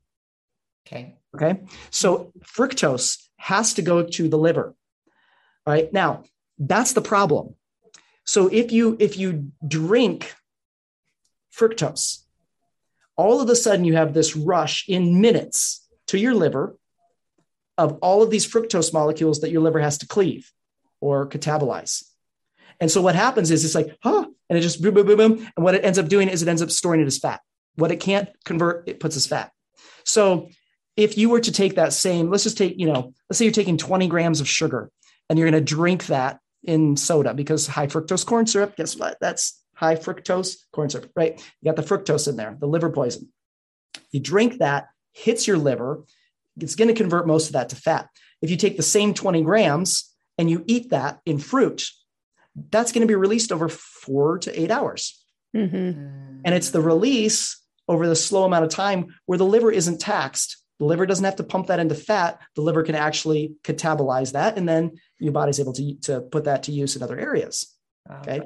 Okay. Okay, so fructose has to go to the liver. All right now, that's the problem. So if you if you drink fructose, all of a sudden you have this rush in minutes to your liver of all of these fructose molecules that your liver has to cleave or catabolize. And so what happens is it's like, huh, and it just boom, boom, boom, boom. And what it ends up doing is it ends up storing it as fat. What it can't convert, it puts as fat. So if you were to take that same, let's just take, you know, let's say you're taking 20 grams of sugar and you're going to drink that in soda because high fructose corn syrup, guess what? That's high fructose corn syrup, right? You got the fructose in there, the liver poison. You drink that, hits your liver, it's going to convert most of that to fat. If you take the same 20 grams and you eat that in fruit, that's going to be released over four to eight hours. Mhm. And it's the release over the slow amount of time where the liver isn't taxed. The liver doesn't have to pump that into fat. The liver can actually catabolize that. And then your body's able to, to put that to use in other areas. Okay.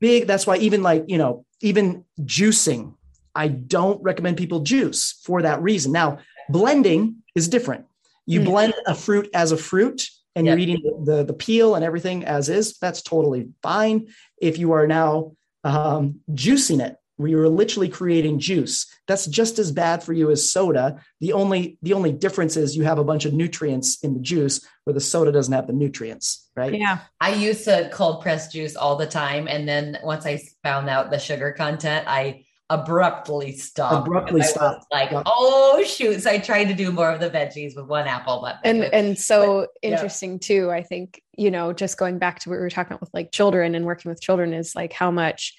Big, that's why even like, you know, even juicing, I don't recommend people juice for that reason. Now, blending is different. You Mhm. blend a fruit as a fruit and you're eating the, the, the peel and everything as is, that's totally fine. If you are now um, juicing it, where you're literally creating juice, that's just as bad for you as soda. The only the only difference is you have a bunch of nutrients in the juice where the soda doesn't have the nutrients, right? Yeah. I used to cold press juice all the time. And then once I found out the sugar content, I abruptly stopped. Abruptly because stopped. Like, Yep. oh shoot. So I tried to do more of the veggies with one apple, but and and so yeah. interesting too i think you know just going back to what we were talking about with like children and working with children is like how much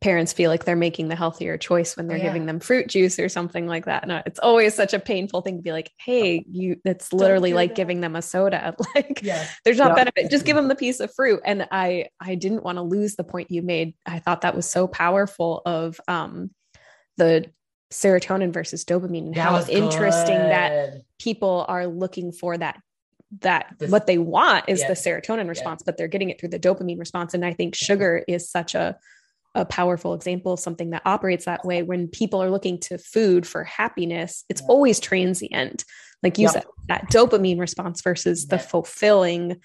parents feel like they're making the healthier choice when they're Yeah. giving them fruit juice or something like that no it's always such a painful thing to be like hey you that's literally like that. giving them a soda like yeah. there's not Yeah. benefit just give them the piece of fruit and i i didn't want to lose the point you made i thought that was so powerful of um the serotonin versus dopamine and That how was interesting that people are looking for that that This- what they want is Yeah. the serotonin response but they're getting it through the dopamine response and i think sugar is such a a powerful example of something that operates that way when people are looking to food for happiness it's Yeah. always transient like you Yeah. said that dopamine response versus the fulfilling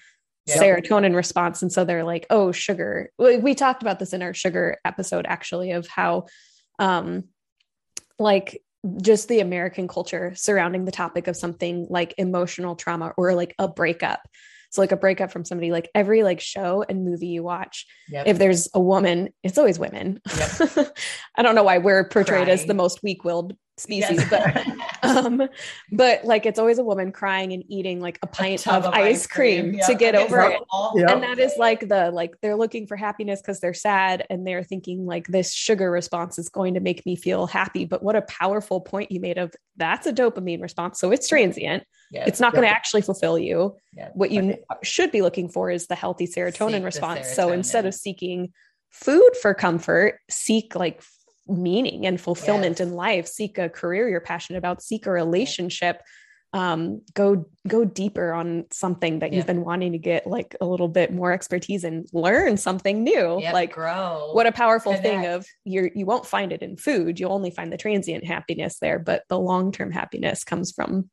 Yeah. serotonin response and so they're like oh sugar we, we talked about this in our sugar episode actually of how um like just the American culture surrounding the topic of something like emotional trauma or like a breakup. So like a breakup from somebody, like every like show and movie you watch, Yep. if there's a woman, it's always women. I don't know why we're portrayed as the most weak-willed species, Yes. but um, but like it's always a woman crying and eating like a pint tub of, ice cream, to get over it. Yeah. and that is like the like they're looking for happiness because they're sad and they're thinking like this sugar response is going to make me feel happy but what a powerful point you made of that's a dopamine response so it's transient Yeah. it's not going to actually fulfill you Yeah. what you n- should be looking for is the healthy serotonin Seek the response so instead of seeking food for comfort seek like f- meaning and fulfillment Yes. in life seek a career you're passionate about seek a relationship um, go go deeper on something that Yeah. you've been wanting to get like a little bit more expertise and learn something new. Yep, like grow. what a powerful thing of you're you won't find it in food. You'll only find the transient happiness there, but the long term happiness comes from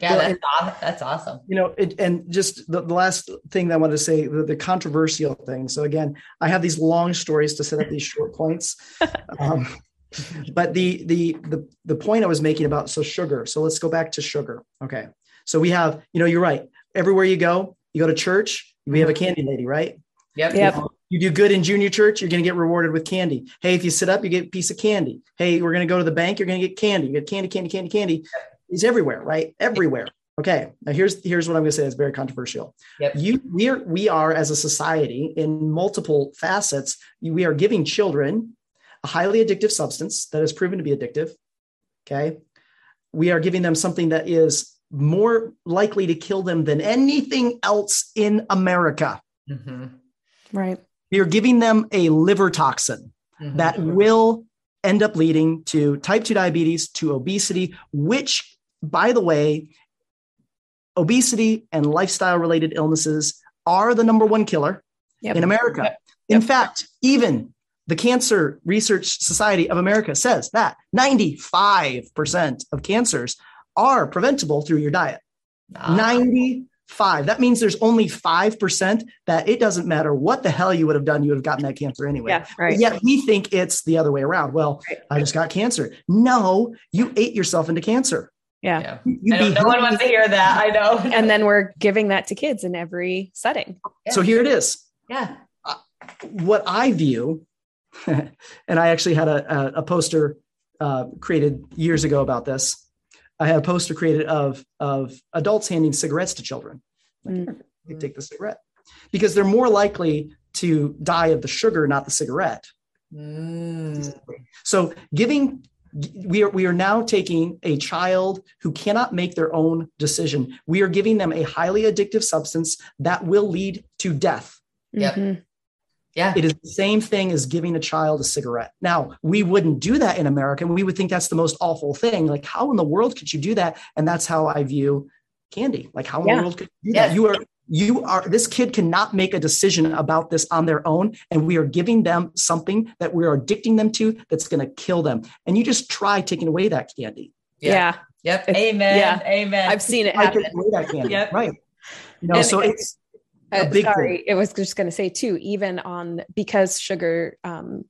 yeah, Well, that's, aw- that's awesome. you know it, and just the, the last thing that i wanted to say the, the controversial thing so again i have these long stories to set up these short points um, but the, the the the point i was making about so sugar so let's go back to sugar okay so we have you know you're right everywhere you go you go to church we have a candy lady right Yep. Yep. you do good in junior church, you're going to get rewarded with candy. Hey, if you sit up, you get a piece of candy. Hey, we're going to go to the bank, you're going to get candy. You get candy, candy, candy, candy. It's everywhere, right? Everywhere. Okay. Now here's here's what I'm going to say. It's very controversial. Yep. You we are we are as a society in multiple facets. We are giving children a highly addictive substance that has proven to be addictive. Okay. We are giving them something that is more likely to kill them than anything else in America. Mhm. right. We are giving them a liver toxin Mhm. that will end up leading to type 2 diabetes, to obesity, which, by the way, obesity and lifestyle related illnesses are the number one killer Yep. in America. Yep. In fact, even the Cancer Research Society of America says that 95% of cancers are preventable through your diet. Ah, 95. That means there's only 5% that it doesn't matter what the hell you would have done, you would have gotten that cancer anyway. Yeah. Right. Yet we think it's the other way around. Well, Right. I just got cancer. No, you ate yourself into cancer. Yeah. yeah. Know, no one wants to hear that. I know. And then we're giving that to kids in every setting. So here it is. yeah. What I view, and I actually had a, a, a poster uh, created years ago about this. I had a poster created of, of adults handing cigarettes to children. Like, Mm. "Here, you take the cigarette because they're more likely to die of the sugar, not the cigarette. Mm. So giving we are we are now taking a child who cannot make their own decision. We are giving them a highly addictive substance that will lead to death. Yep. Mhm. Yeah. It is the same thing as giving a child a cigarette. Now, we wouldn't do that in America. and We would think that's the most awful thing. Like, how in the world could you do that? And that's how I view candy. Like, how in Yeah. the world could you do Yes. that? You are you are this kid cannot make a decision about this on their own and we are giving them something that we are addicting them to that's going to kill them and you just try taking away that candy Yeah. Yep. It's- Amen. yeah. Amen. I've seen it happen. away that candy Yep. right you know And- so and- it's a Uh, big sorry, thing. it was just going to say too, even on because sugar, um,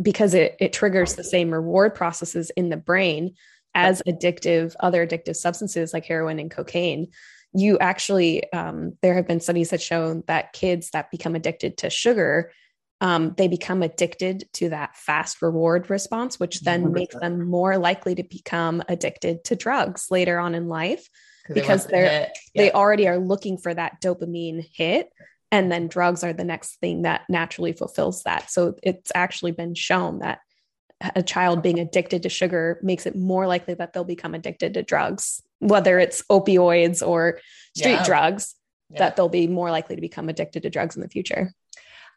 because it it triggers the same reward processes in the brain as addictive other addictive substances like heroin and cocaine. You actually, um, there have been studies that show that kids that become addicted to sugar, um, they become addicted to that fast reward response, which then 100%. makes them more likely to become addicted to drugs later on in life because want the they're- hit. they already are looking for that dopamine hit and then drugs are the next thing that naturally fulfills that so it's actually been shown that a child being addicted to sugar makes it more likely that they'll become addicted to drugs whether it's opioids or street Yeah. drugs Yeah. that they'll be more likely to become addicted to drugs in the future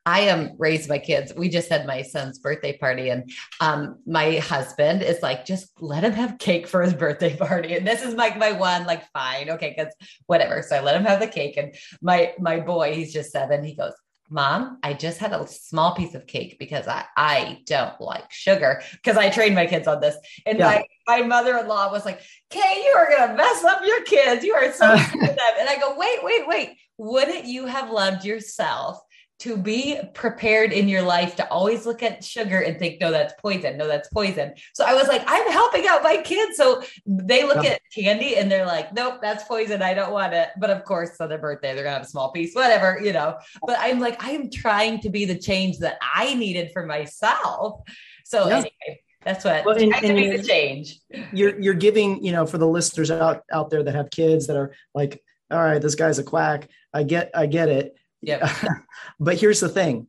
I am raised my kids. We just had my son's birthday party, and um, my husband is like, just let him have cake for his birthday party. And this is like my one, like, fine, okay, because whatever. So I let him have the cake. And my my boy, he's just seven. He goes, Mom, I just had a small piece of cake because I I don't like sugar because I trained my kids on this. And Yeah. my my mother-in-law was like, Kay, you are gonna mess up your kids. You are so good at them. And I go, wait, wait, wait. Wouldn't you have loved yourself to be prepared in your life to always look at sugar and think, no, that's poison. No, that's poison. So I was like, I'm helping out my kids. So they look Yeah. at candy and they're like, nope, that's poison. I don't want it. But of course, on their birthday, they're gonna have a small piece, whatever, you know. But I'm like, I'm trying to be the change that I needed for myself. So Yeah. anyway, that's what Well, and- trying to and make you- the change. you're you're giving you know for the listeners out out there that have kids that are like all right this guy's a quack i get i get it Yep. but here's the thing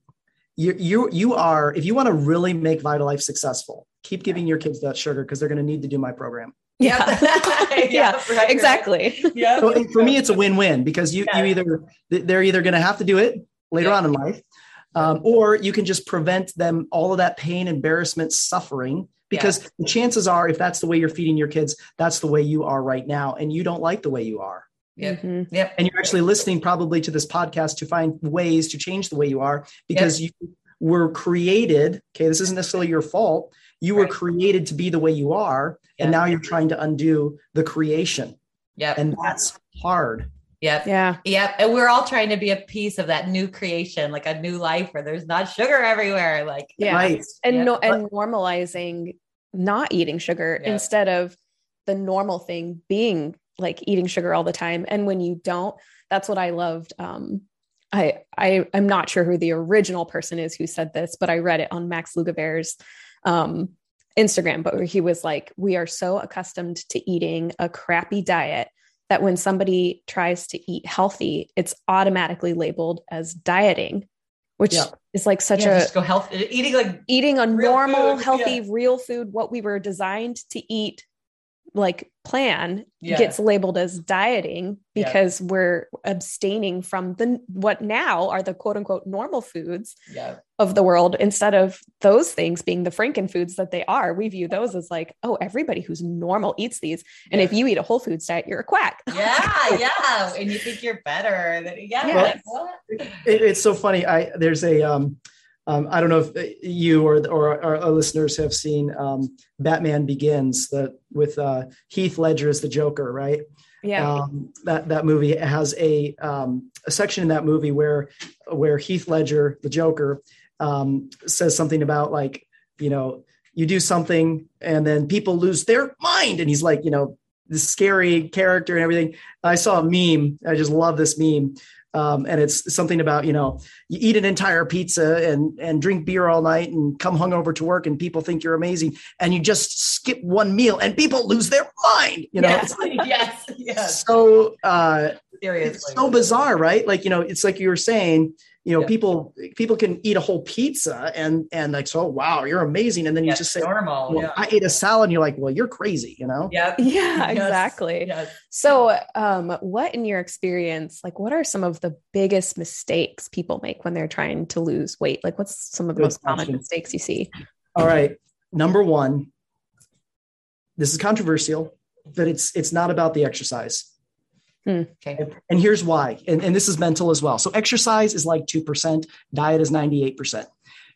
you you you are if you want to really make Vital Life successful keep giving your kids that sugar because they're going to need to do my program yeah Yep. yeah right, exactly Yeah. so for me it's a win-win because you you either they're either going to have to do it later Yeah. on in life um, or you can just prevent them all of that pain embarrassment suffering because yeah. the chances are if that's the way you're feeding your kids that's the way you are right now and you don't like the way you are Yep. Mm-hmm. Yep. And you're actually listening probably to this podcast to find ways to change the way you are because yep. you were created. Okay. This isn't necessarily your fault. You right. were created to be the way you are. Yep. And now you're trying to undo the creation. Yeah. And that's hard. Yep. Yeah. Yep. And we're all trying to be a piece of that new creation, like a new life where there's not sugar everywhere. Like, yeah. Right. And yep. no, and normalizing not eating sugar yep. instead of the normal thing being like eating sugar all the time. And when you don't, that's what I loved. Um, I, I I'm not sure who the original person is who said this, but I read it on Max Lugavere's um, Instagram, but where he was like, we are so accustomed to eating a crappy diet that when somebody tries to eat healthy, it's automatically labeled as dieting, which yeah. is like such yeah, a go health eating like eating a normal, food. healthy, yeah. real food, what we were designed to eat like plan yeah. gets labeled as dieting because yeah. we're abstaining from the what now are the quote unquote normal foods yeah. of the world instead of those things being the franken foods that they are we view those as like oh everybody who's normal eats these and if you eat a whole foods diet you're a quack yeah yeah and you think you're better than, yeah yes. like, it, it's so funny i there's a um um, I don't know if you or, or our, listeners have seen um, Batman Begins that with uh, Heath Ledger as the Joker, right? Yeah. Um, that that movie has a um, a section in that movie where where Heath Ledger, the Joker, um, says something about like you know you do something and then people lose their mind, and he's like you know this scary character and everything. I saw a meme. I just love this meme um, and it's something about you know you eat an entire pizza and and drink beer all night and come hungover to work and people think you're amazing and you just skip one meal and people lose their mind you know yes yes, yes. so uh Seriously. it's so bizarre right like you know it's like you were saying you know, yeah. people people can eat a whole pizza and and like, so wow, you're amazing. And then yeah, you just say, normal. Well, yeah. I ate a salad, and you're like, well, you're crazy, you know? Yeah, yeah, exactly. Yes. So, um, what in your experience, like, what are some of the biggest mistakes people make when they're trying to lose weight? Like, what's some of the Good most question. common mistakes you see? All right, number one, this is controversial, but it's it's not about the exercise. Hmm. Okay. And here's why. And, and this is mental as well. So exercise is like 2%, diet is 98%.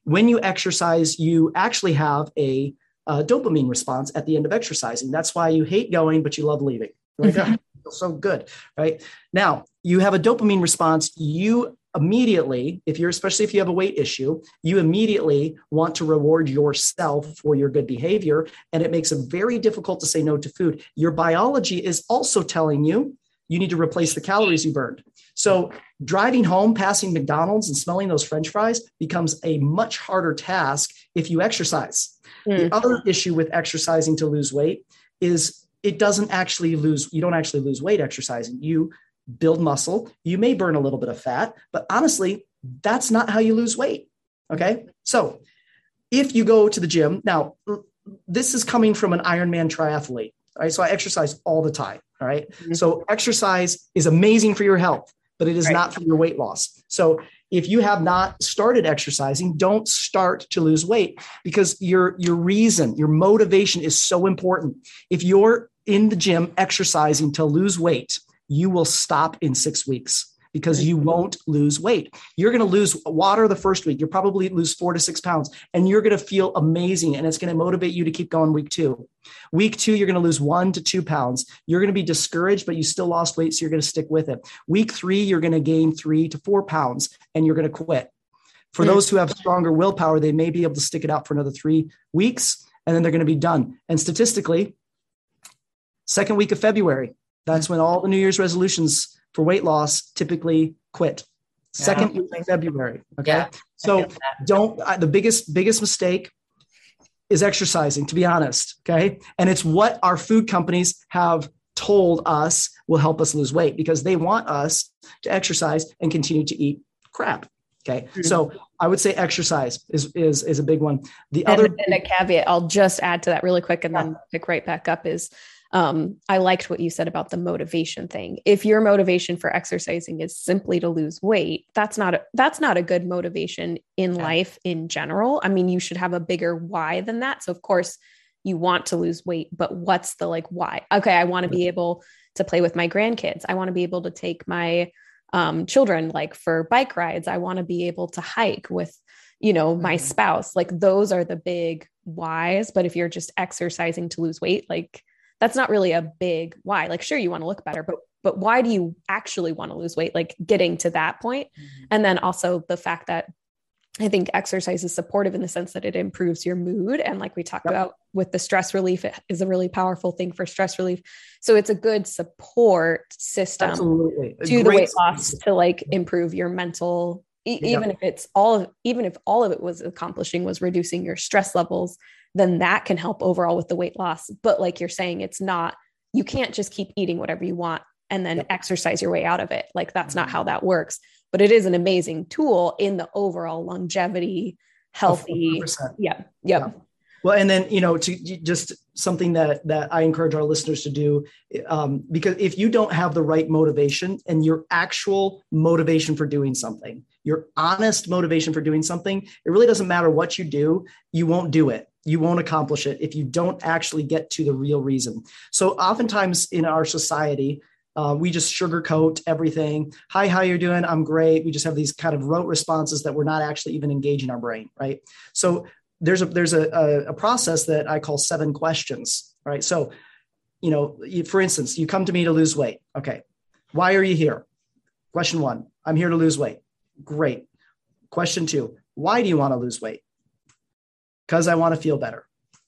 When you exercise, you actually have a, dopamine response at the end of exercising. That's why you hate going, but you love leaving. Right? Mm-hmm. so good. Right. Now you have a dopamine response. You immediately, if you're especially if you have a weight issue, you immediately want to reward yourself for your good behavior. And it makes it very difficult to say no to food. Your biology is also telling you you need to replace the calories you burned. So driving home, passing McDonald's and smelling those French fries becomes a much harder task if you exercise. Mm. The other issue with exercising to lose weight is it doesn't actually lose, you don't actually lose weight exercising. You build muscle. You may burn a little bit of fat, but honestly, that's not how you lose weight. Okay. So if you go to the gym, now this is coming from an Ironman triathlete. Right. So I exercise all the time. All right? mm-hmm. So exercise is amazing for your health, but it is right. not for your weight loss. So if you have not started exercising, don't start to lose weight because your your reason, your motivation is so important. If you're in the gym exercising to lose weight, you will stop in 6 weeks because you won't lose weight. You're going to lose water the first week. You'll probably lose four to six pounds and you're going to feel amazing. And it's going to motivate you to keep going week two. Week two, you're going to lose one to two pounds. You're going to be discouraged, but you still lost weight. So you're going to stick with it. Week three, you're going to gain three to four pounds and you're going to quit. For mm. those who have stronger willpower, they may be able to stick it out for another three weeks and then they're going to be done. And statistically, second week of February, that's when all the New Year's resolutions for weight loss typically quit second week of February. Okay. Yeah, so don't, uh, the biggest, biggest mistake is exercising, to be honest. Okay. And it's what our food companies have told us will help us lose weight because they want us to exercise and continue to eat crap. Okay. Mm-hmm. So I would say exercise is, is, is a big one. The and, other, and a caveat, I'll just add to that really quick and yeah. then pick right back up is um, I liked what you said about the motivation thing. If your motivation for exercising is simply to lose weight, that's not a, that's not a good motivation in life in general. I mean, you should have a bigger why than that. So of course, you want to lose weight, but what's the like why? Okay, I want to be able to play with my grandkids. I want to be able to take my um, children like for bike rides. I want to be able to hike with, you know, my mm-hmm. spouse. Like those are the big whys. But if you're just exercising to lose weight, like that's not really a big why. Like, sure, you want to look better, but but why do you actually want to lose weight? Like getting to that point. Mm-hmm. And then also the fact that I think exercise is supportive in the sense that it improves your mood. And like we talked yep. about with the stress relief, it is a really powerful thing for stress relief. So it's a good support system Absolutely. to the weight loss to like improve your mental, e- even if it's all of, even if all of it was accomplishing was reducing your stress levels, then that can help overall with the weight loss. But like you're saying, it's not, you can't just keep eating whatever you want and then yep. exercise your way out of it. Like that's not mm-hmm. how that works but it is an amazing tool in the overall longevity, healthy. Yeah. Yep. Yeah. Well, and then you know, to just something that that I encourage our listeners to do, um, because if you don't have the right motivation and your actual motivation for doing something, your honest motivation for doing something, it really doesn't matter what you do, you won't do it. You won't accomplish it if you don't actually get to the real reason. So, oftentimes in our society, uh, we just sugarcoat everything. Hi, how you doing? I'm great. We just have these kind of rote responses that we're not actually even engaging our brain, right? So there's a there's a, a, a process that I call seven questions, right? So, you know, for instance, you come to me to lose weight. Okay, why are you here? Question one: I'm here to lose weight. Great. Question two: Why do you want to lose weight? Because I want to feel better.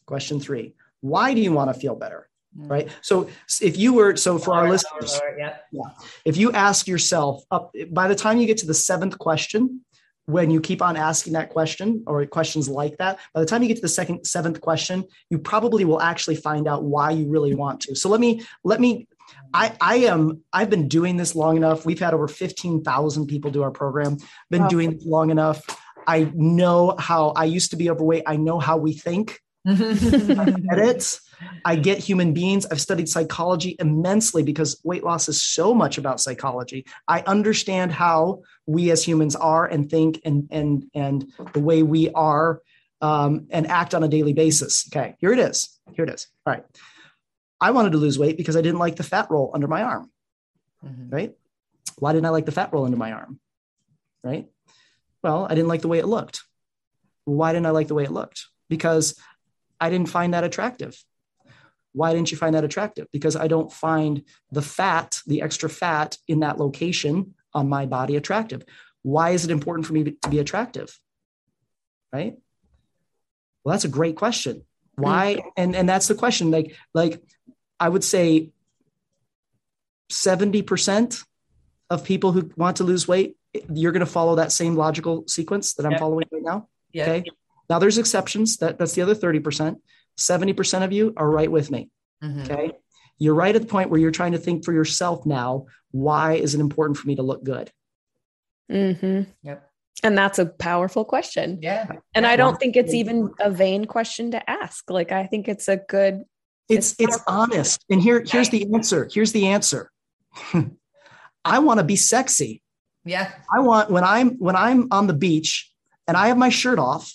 Question three: Why do you want to feel better? Mm. right so if you were so for our listeners yeah. yeah if you ask yourself up by the time you get to the seventh question when you keep on asking that question or questions like that by the time you get to the second seventh question you probably will actually find out why you really want to so let me let me I, I am I've been doing this long enough. We've had over 15,000 people do our program. Been wow. doing long enough. I know how I used to be overweight. I know how we think. I get it. I get human beings. I've studied psychology immensely because weight loss is so much about psychology. I understand how we as humans are and think and and and the way we are um, and act on a daily basis. Okay, here it is. Here it is. All right. I wanted to lose weight because I didn't like the fat roll under my arm. Mm-hmm. Right? Why didn't I like the fat roll under my arm? Right? Well, I didn't like the way it looked. Why didn't I like the way it looked? Because I didn't find that attractive. Why didn't you find that attractive? Because I don't find the fat, the extra fat in that location on my body attractive. Why is it important for me to be attractive? Right? Well, that's a great question. Why? Mm-hmm. And and that's the question. Like, like I would say 70% of people who want to lose weight, you're going to follow that same logical sequence that I'm yep. following right now. Yep. Okay. Now there's exceptions. That that's the other 30%. 70% of you are right with me. Mm-hmm. Okay. You're right at the point where you're trying to think for yourself now, why is it important for me to look good? Mm-hmm. Yep. And that's a powerful question. Yeah. And I don't think it's even a vain question to ask. Like I think it's a good it's it's, it's honest. And here here's the answer. Here's the answer. I want to be sexy. Yeah. I want when I'm when I'm on the beach and I have my shirt off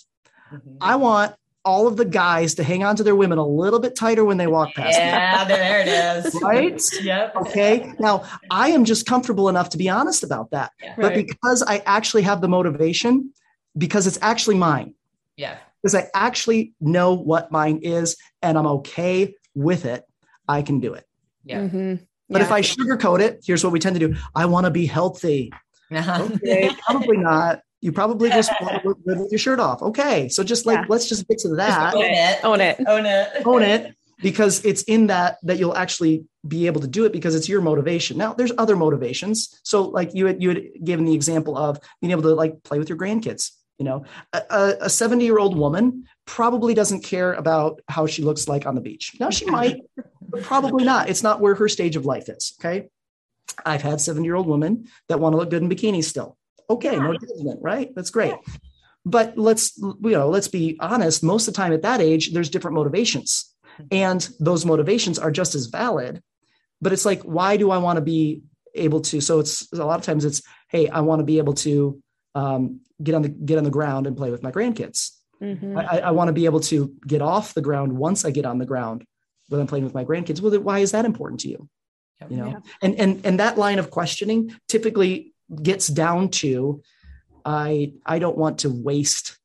Mm-hmm. I want all of the guys to hang on to their women a little bit tighter when they walk past yeah, me. there it is. Right? yep. Okay. Now, I am just comfortable enough to be honest about that. Yeah. But right. because I actually have the motivation, because it's actually mine. Yeah. Because I actually know what mine is and I'm okay with it, I can do it. Yeah. Mm-hmm. But yeah. if I sugarcoat it, here's what we tend to do I want to be healthy. Uh-huh. Okay, probably not. You probably just want to live with your shirt off. Okay. So just like, yeah. let's just get to that. Own it. Own it. Own it. Own it. Because it's in that that you'll actually be able to do it because it's your motivation. Now, there's other motivations. So, like you had you had given the example of being able to like play with your grandkids. You know, a 70 year old woman probably doesn't care about how she looks like on the beach. Now, she might, but probably not. It's not where her stage of life is. Okay. I've had 70 year old women that want to look good in bikinis still. Okay, yeah. no judgment, right? That's great. Yeah. But let's you know, let's be honest, most of the time at that age there's different motivations. Mm-hmm. And those motivations are just as valid. But it's like why do I want to be able to so it's a lot of times it's hey, I want to be able to um, get on the get on the ground and play with my grandkids. Mhm. I, I want to be able to get off the ground once I get on the ground when I'm playing with my grandkids. Well, why is that important to you? Yep. You know, Yeah. and and and that line of questioning typically gets down to, I I don't want to waste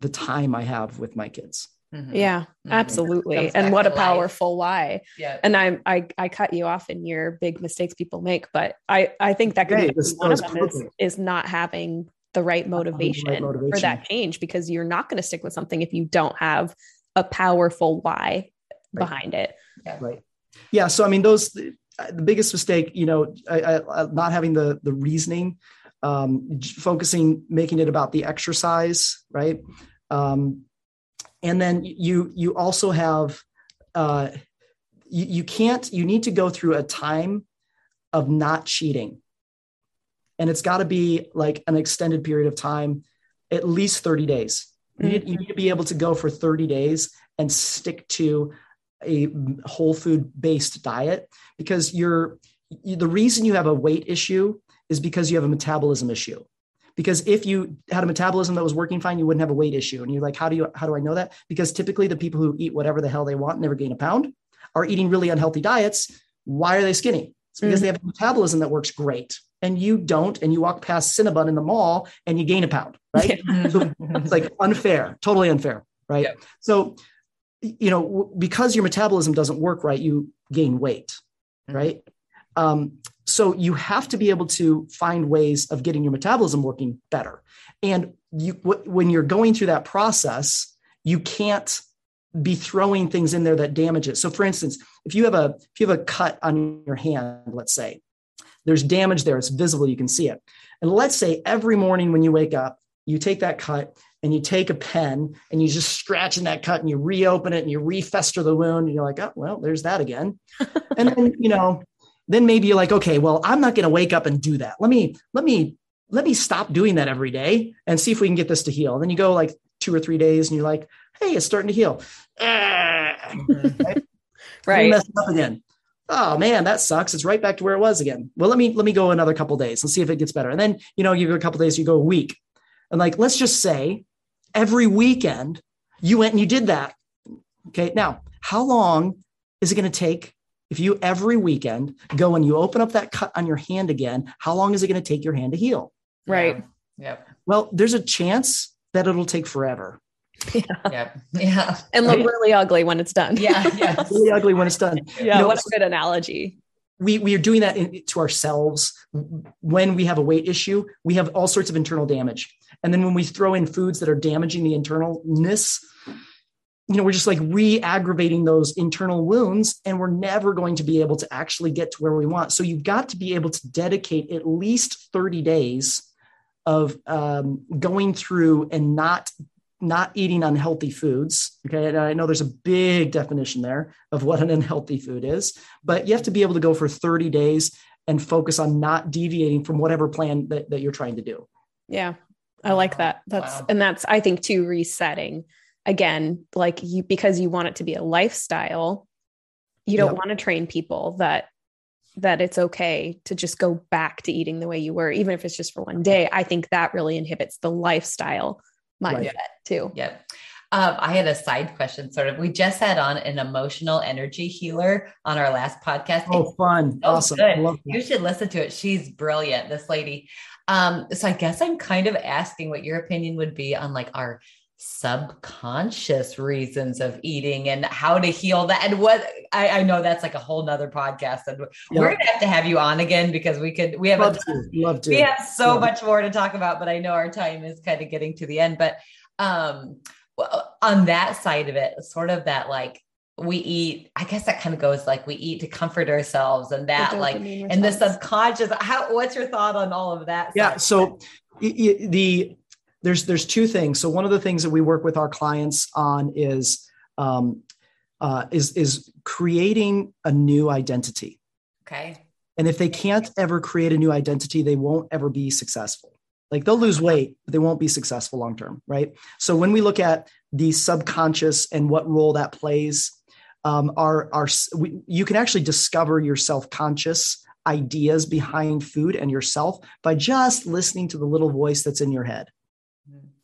the time I have with my kids. Mhm. Yeah, Mhm. absolutely. Comes And what to a life. powerful why. Yeah. And I, I I cut you off in your big mistakes people make, but I I think that could Okay, be this one of them is, is not having the right having the right motivation, for that change because you're not going to stick with something if you don't have a powerful why Right. behind it. Right. Yeah. So I mean, those the, the biggest mistake, you know, I, I, I- not having the the reasoning, um, focusing, making it about the exercise, right? Um, and then you you also have uh, you, you can't you need to go through a time of not cheating, and it's got to be like an extended period of time, at least thirty days. You need, you need to be able to go for 30 days and stick to a whole food based diet because you're you, the reason you have a weight issue is because you have a metabolism issue. Because if you had a metabolism that was working fine you wouldn't have a weight issue. And you're like how do you how do i know that? Because typically the people who eat whatever the hell they want never gain a pound are eating really unhealthy diets. Why are they skinny? It's because Mhm. they have a metabolism that works great. And you don't and you walk past cinnabon in the mall and you gain a pound right? So it's like unfair, totally unfair, right? Yep. So, you know, because your metabolism doesn't work right, you gain weight, Mhm. right? Um, so you have to be able to find ways of getting your metabolism working better. And you, w- when you're going through that process, you can't be throwing things in there that damage it. So, for instance, if you have a if you have a cut on your hand, let's say, there's damage there. It's visible. You can see it. And let's say every morning when you wake up, you take that cut and you take a pen and you just scratch in that cut and you reopen it and you refester the wound and you're like, oh, well, there's that again. and then, you know, then maybe you're like, okay, well, I'm not going to wake up and do that. Let me, let me, let me stop doing that every day and see if we can get this to heal. And then you go like two or three days and you're like, hey, it's starting to heal. Ah. Right. messed up again. Oh man, that sucks. It's right back to where it was again. Well, let me let me go another couple days and see if it gets better. And then you know, you go a couple days, you go a week, and like let's just say every weekend you went and you did that. Okay, now how long is it going to take if you every weekend go and you open up that cut on your hand again? How long is it going to take your hand to heal? Right. Yep. Well, there's a chance that it'll take forever. Yep. Yeah. And look Right. really ugly when it's done. Yeah. Yeah. Really ugly when it's done. yeah. You know, what a good analogy. we we are doing that in, to ourselves when we have a weight issue we have all sorts of internal damage and then when we throw in foods that are damaging the internalness you know we're just like re-aggravating those internal wounds and we're never going to be able to actually get to where we want. So you've got to be able to dedicate at least 30 days of um, going through and not not eating unhealthy foods okay? And i know there's a big definition there of what an unhealthy food is but you have to be able to go for 30 days and focus on not deviating from whatever plan that, that you're trying to do. Yeah. I like that. That's Wow. and that's I think too resetting again like you because you want it to be a lifestyle. You don't Yep. want to train people that that it's okay to just go back to eating the way you were even if it's just for one day. I think that really inhibits the lifestyle mindset Right. too. Yep. Um, I had a side question, sort of. We just had on an emotional energy healer on our last podcast. oh fun so awesome good. I love that. You should listen to it. She's brilliant, this lady. Um, so I guess I'm kind of asking what your opinion would be on like our subconscious reasons of eating and how to heal that. And what I, I know that's like a whole nother podcast. And Yeah. we're gonna have to have you on again because we could we have love a to love to we have so Yeah. much more to talk about, but I know our time is kind of getting to the end. But um, well, on that side of it, sort of that like we eat, I guess that kind of goes like we eat to comfort ourselves and that like, dopamine and the response. subconscious. How, what's your thought on all of that? yeah side? so y- y- the there's there's two things so one of the things that we work with our clients on is um, uh, is is creating a new identity okay. and if they can't ever create a new identity they won't ever be successful like they'll lose weight but they won't be successful long term right so when we look at the subconscious and what role that plays um, our our we, you can actually discover your self-conscious ideas behind food and yourself by just listening to the little voice that's in your head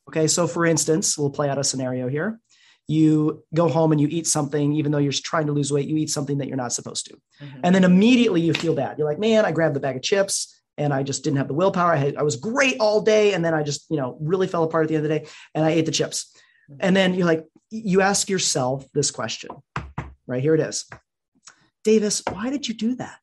Okay. So, for instance, we'll play out a scenario here. You go home and you eat something, even though you're trying to lose weight, you eat something that you're not supposed to. Mm-hmm. And then immediately you feel bad. You're like, man, I grabbed the bag of chips and I just didn't have the willpower. I, had, I was great all day. And then I just, you know, really fell apart at the end of the day and I ate the chips. Mm-hmm. And then you're like, you ask yourself this question, right? Here it is Davis, why did you do that?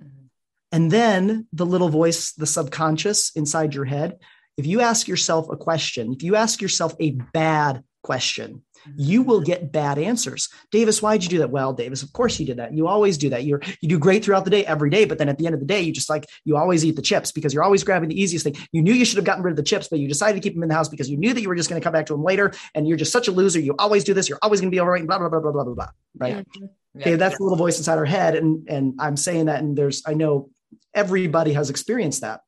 Mm-hmm. And then the little voice, the subconscious inside your head, if you ask yourself a question, if you ask yourself a bad question, you will get bad answers. Davis, why'd you do that? Well, Davis, of course you did that. You always do that. You're you do great throughout the day, every day, but then at the end of the day, you just like you always eat the chips because you're always grabbing the easiest thing. You knew you should have gotten rid of the chips, but you decided to keep them in the house because you knew that you were just going to come back to them later. And you're just such a loser. You always do this. You're always going to be overweight. Blah blah blah blah blah blah blah. Right? Mm-hmm. Yeah. Okay, that's the little voice inside our head, and and I'm saying that, and there's I know everybody has experienced that.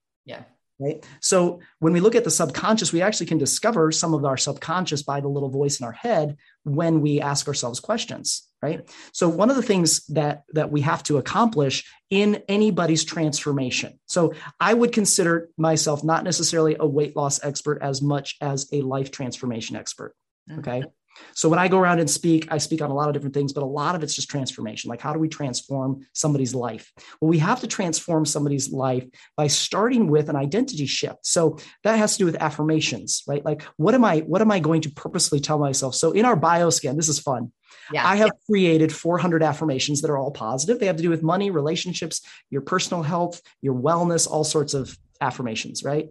Right? So when we look at the subconscious we actually can discover some of our subconscious by the little voice in our head when we ask ourselves questions right? So one of the things that that we have to accomplish in anybody's transformation. So i would consider myself not necessarily a weight loss expert as much as a life transformation expert okay? mm-hmm. So when I go around and speak, I speak on a lot of different things, but a lot of it's just transformation. Like how do we transform somebody's life? Well, we have to transform somebody's life by starting with an identity shift. So that has to do with affirmations, right? Like what am I what am I going to purposely tell myself? So in our bioscan, this is fun. Yeah. I have created 400 affirmations that are all positive. They have to do with money, relationships, your personal health, your wellness, all sorts of affirmations, right?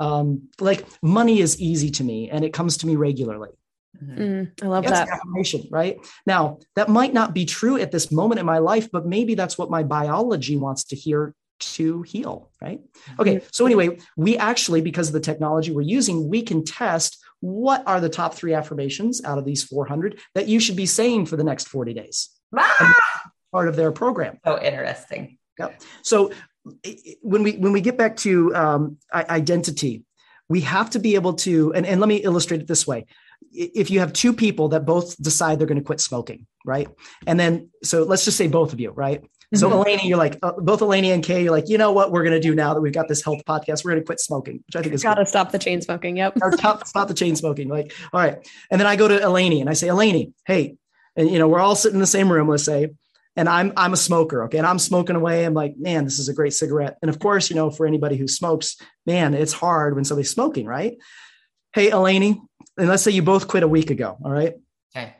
Um, like money is easy to me and it comes to me regularly. Mm-hmm. Mm, I love that's that affirmation, right? Now, that might not be true at this moment in my life, but maybe that's what my biology wants to hear to heal, right? Okay, mm-hmm. so anyway, we actually, because of the technology we're using, we can test what are the top three affirmations out of these 400 that you should be saying for the next 40 days. Ah! Part of their program. So interesting. Yep. So when we when we get back to um, identity, we have to be able to, and, and let me illustrate it this way if you have two people that both decide they're going to quit smoking, right? And then, so let's just say both of you, right? Mm-hmm. So Elanie, you're like, uh, both Elanie and Kay, you're like, you know what we're going to do now that we've got this health podcast? We're going to quit smoking, which I think is got to stop the chain smoking. Yep. or stop, stop the chain smoking. Like, all right. And then I go to Elanie and I say, Elanie, hey, and you know, we're all sitting in the same room, let's say, and I'm I'm a smoker, okay, and I'm smoking away. I'm like, man, this is a great cigarette. And of course, you know, for anybody who smokes, man, it's hard when somebody's smoking, right? Hey, Elanie, and let's say you both quit a week ago. All right. Okay.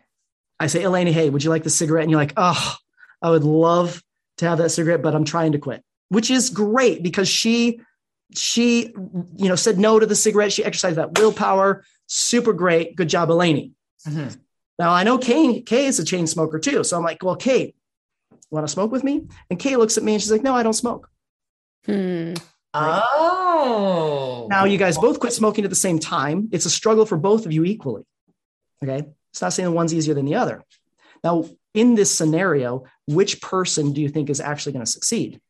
I say, Elanie, hey, would you like the cigarette? And you're like, oh, I would love to have that cigarette, but I'm trying to quit, which is great because she, she, you know, said no to the cigarette. She exercised that willpower. Super great. Good job, Elanie. Mm-hmm. Now I know Kay, Kay is a chain smoker too. So I'm like, well, Kay, want to smoke with me? And Kay looks at me and she's like, no, I don't smoke. Hmm. Oh. Now you guys both quit smoking at the same time. It's a struggle for both of you equally. Okay. It's not saying one's easier than the other. Now, in this scenario, which person do you think is actually going to succeed?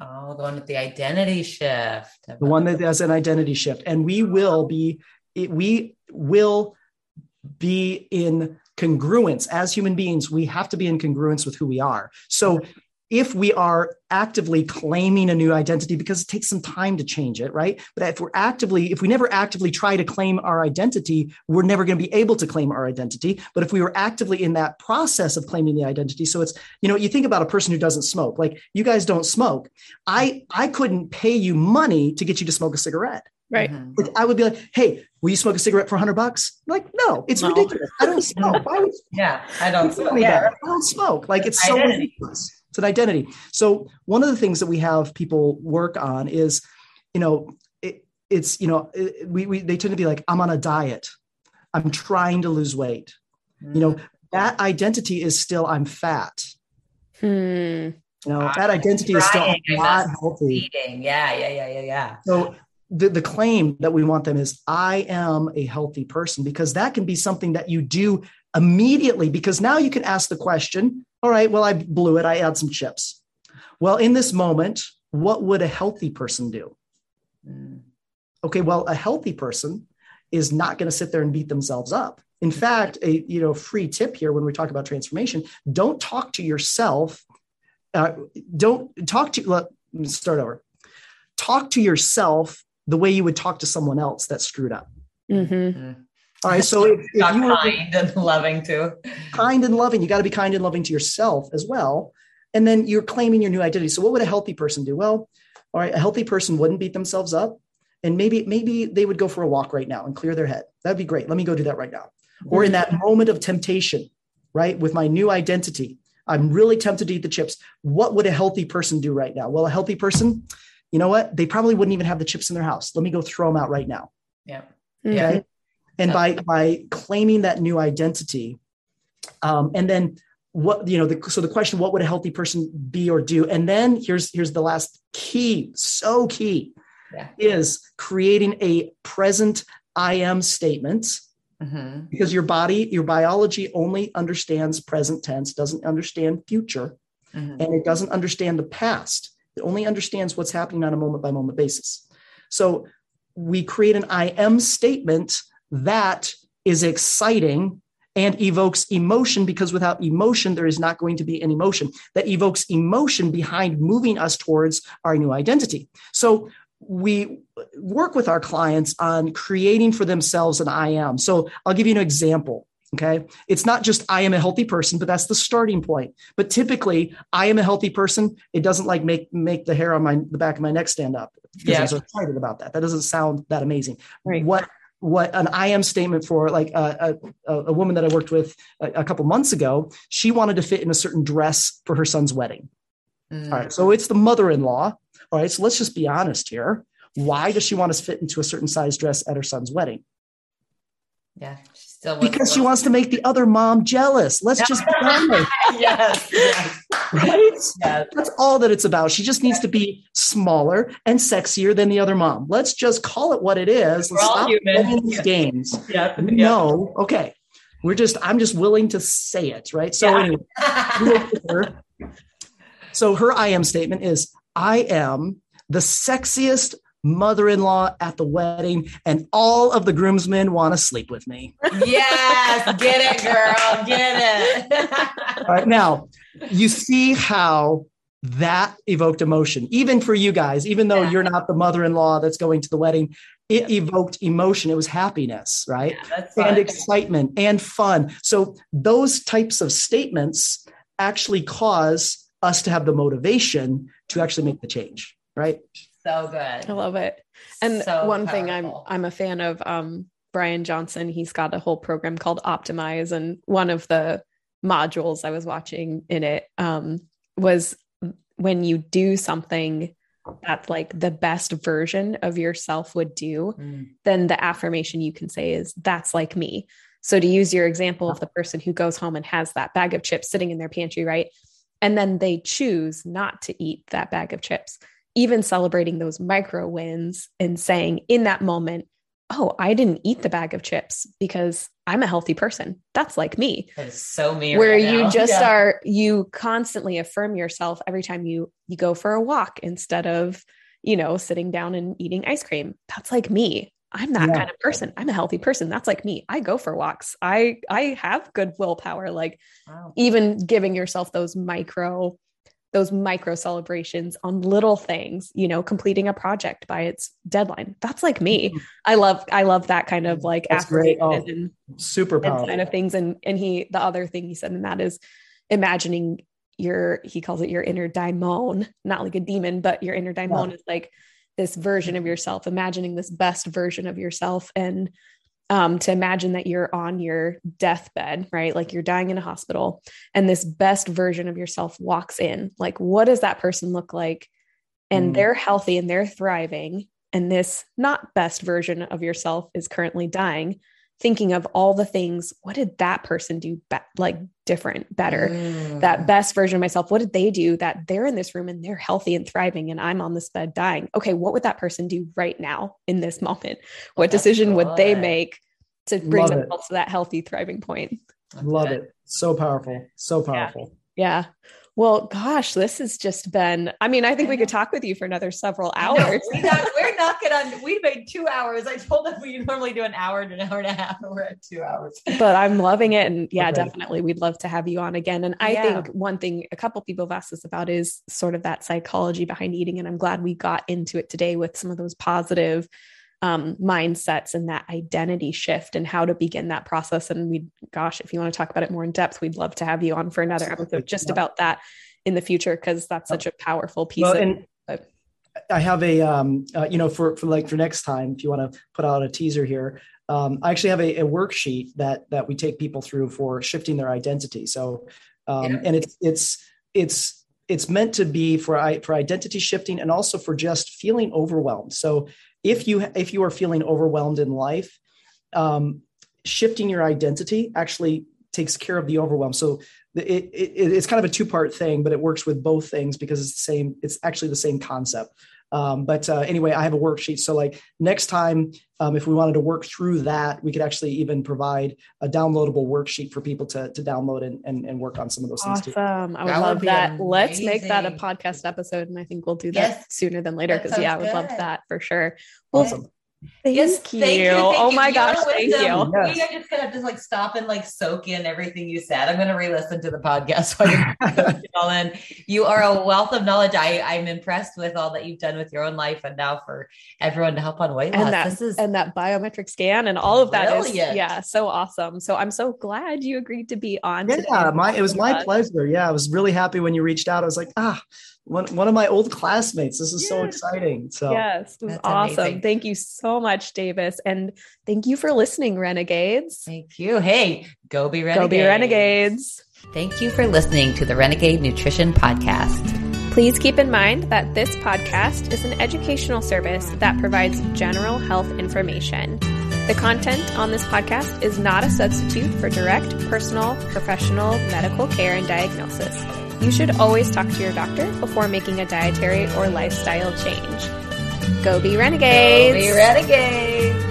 Oh, the one with the identity shift. The one that has an identity shift. And we will be, we will be in congruence as human beings. We have to be in congruence with who we are. So if we are actively claiming a new identity because it takes some time to change it right but if we're actively if we never actively try to claim our identity we're never going to be able to claim our identity but if we were actively in that process of claiming the identity so it's you know you think about a person who doesn't smoke like you guys don't smoke i i couldn't pay you money to get you to smoke a cigarette Right. Mm-hmm. Like, I would be like, hey, will you smoke a cigarette for 100 bucks? Like, no, it's no. ridiculous. I don't smoke. Why would, yeah, I don't smoke. Yeah. I don't smoke. Like, it's so ridiculous. It's an identity. So one of the things that we have people work on is, you know, it, it's you know, it, we, we they tend to be like, I'm on a diet, I'm trying to lose weight. Mm. You know, that identity is still I'm fat. Hmm. You know, that identity is still not healthy. Eating. Yeah, yeah, yeah, yeah, yeah. So the, the claim that we want them is I am a healthy person because that can be something that you do immediately because now you can ask the question all right, well, I blew it. I add some chips. Well, in this moment, what would a healthy person do? Mm. Okay, well, a healthy person is not going to sit there and beat themselves up. In fact, a you know free tip here when we talk about transformation: don't talk to yourself. Uh, don't talk to. Let me start over. Talk to yourself the way you would talk to someone else that screwed up. Mm-hmm. All right. So if, if you were kind and loving too. kind and loving, you got to be kind and loving to yourself as well. And then you're claiming your new identity. So what would a healthy person do? Well, all right, a healthy person wouldn't beat themselves up. And maybe, maybe they would go for a walk right now and clear their head. That'd be great. Let me go do that right now. Or in that moment of temptation, right? With my new identity, I'm really tempted to eat the chips. What would a healthy person do right now? Well, a healthy person, you know what? They probably wouldn't even have the chips in their house. Let me go throw them out right now. Yeah. Mm-hmm. Okay. And by by claiming that new identity, um, and then what you know, the, so the question, what would a healthy person be or do? And then here's here's the last key, so key, Yeah. is creating a present I am statement Mhm. because your body, your biology only understands present tense, doesn't understand future, Mhm. and it doesn't understand the past. It only understands what's happening on a moment by moment basis. So we create an I am statement that is exciting and evokes emotion because without emotion, there is not going to be an emotion that evokes emotion behind moving us towards our new identity. So we work with our clients on creating for themselves an I am. So I'll give you an example. Okay. It's not just I am a healthy person, but that's the starting point. But typically, I am a healthy person. It doesn't like make make the hair on my the back of my neck stand up because Yeah. I'm so excited about that. That doesn't sound that amazing. Right. What what an I am statement for like a, a, a woman that I worked with a, a couple months ago, she wanted to fit in a certain dress for her son's wedding. Mm. All right. So it's the mother-in-law. All right. So let's just be honest here. Why does she want to fit into a certain size dress at her son's wedding? Yeah. Still Because she wants to make the other mom jealous. Let's just be honest, yes. Yes. right? yes. That's all that it's about. She just needs to be smaller and sexier than the other mom. Let's just call it what it is. We're all Stop human. playing these games. Yeah. No, okay. We're just, I'm just willing to say it, right? So Yeah. anyway, we worked with her. So her I am statement is I am the sexiest mother-in-law at the wedding, and all of the groomsmen want to sleep with me. yes. Get it, girl. Get it. All right. Now, you see how that evoked emotion, even for you guys, even though Yeah. you're not the mother-in-law that's going to the wedding, it Yeah. evoked emotion. It was happiness, right? Yeah, and excitement and fun. So those types of statements actually cause us to have the motivation to actually make the change, right? So good. I love it. And So one thing I'm. I'm a fan of um Brian Johnson. He's got a whole program called Optimize and one of the modules I was watching in it um was when you do something that's like the best version of yourself would do, Mm. then the affirmation you can say is that's like me. So to use your example of the person who goes home and has that bag of chips sitting in their pantry, right? And then they choose not to eat that bag of chips, even celebrating those micro wins and saying in that moment, oh, I didn't eat the bag of chips because I'm a healthy person. That's like me That is so me. where right you now. just Yeah. are you constantly affirm yourself every time you you go for a walk instead of you know sitting down and eating ice cream that's like me i'm that Yeah. kind of person i'm a healthy person that's like me i go for walks i i have good willpower like Wow. even giving yourself those micro those micro celebrations on little things you know completing a project by its deadline that's like me i love i love that kind of like Mm-hmm. That's great. Oh, and Super powerful. kind of things. And and he the other thing he said in that is imagining your he calls it your inner daimon, not like a demon, but your inner daimon is like this version of yourself, imagining this best version of yourself and um, to imagine that you're on your deathbed, right? Like you're dying in a hospital, and this best version of yourself walks in. Like, what does that person look like? And Mm. they're healthy and they're thriving. And this not best version of yourself is currently dying thinking of all the things what did that person do be- like different better Mm. that best version of myself what did they do that they're in this room and they're healthy and thriving and i'm on this bed dying okay what would that person do right now in this moment what that's decision would they make to bring Love it. themselves to that healthy thriving point That's Love good. it. So powerful. So powerful. yeah well gosh this has just been i mean i think we could talk with you for another several hours We knock, we're knocking on. We made two hours. I told them we normally do an hour and an hour and a half, and we're at two hours. but I'm loving it. And yeah, Okay. definitely we'd love to have you on again. And I Yeah. think one thing a couple people have asked us about is sort of that psychology behind eating. And I'm glad we got into it today with some of those positive um, mindsets and that identity shift and how to begin that process. And we, gosh, if you want to talk about it more in depth, we'd love to have you on for another episode just about that in the future because that's such a powerful piece. Well, of, and I have a, um, uh, you know, for for like for next time, if you want to put out a teaser here, um, I actually have a, a, worksheet that that we take people through for shifting their identity. So, um, yeah. and it's it's it's it's meant to be for for identity shifting and also for just feeling overwhelmed. So, if you if you are feeling overwhelmed in life, um, shifting your identity actually takes care of the overwhelm. So it, it, it's kind of a two part thing, but it works with both things because it's the same. It's actually the same concept. Um, but uh, anyway, I have a worksheet. So like next time, um, if we wanted to work through that, we could actually even provide a downloadable worksheet for people to, to download and, and, and work on some of those awesome. things too. Awesome. I would that love would that. Amazing. Let's make that a podcast episode. And I think we'll do that yes. sooner than later. Cause yeah, I would good. love that for sure. Well, awesome. Thank, yes, you. thank you. Thank oh my gosh, thank you. Yes. We are just gonna just like stop and like soak in everything you said. I'm gonna re-listen to the podcast so I can all in. You are a wealth of knowledge. I I'm impressed with all that you've done with your own life and now for everyone to help on weight loss. And that, this is and that biometric scan and all of that brilliant. is yeah, so awesome. So I'm so glad you agreed to be on. Yeah, my it was my pleasure. Yeah, I was really happy when you reached out. I was like, ah, one, one of my old classmates. This is yes. so exciting. So yes, it was awesome. Amazing. Thank you so much, Davis. And thank you for listening, Renegades. Thank you. Hey, go be renegades. Go be renegades. Thank you for listening to the Renegade Nutrition Podcast. Please keep in mind that this podcast is an educational service that provides general health information. The content on this podcast is not a substitute for direct, personal, professional medical care and diagnosis. You should always talk to your doctor before making a dietary or lifestyle change. Go be renegades! Go be renegades!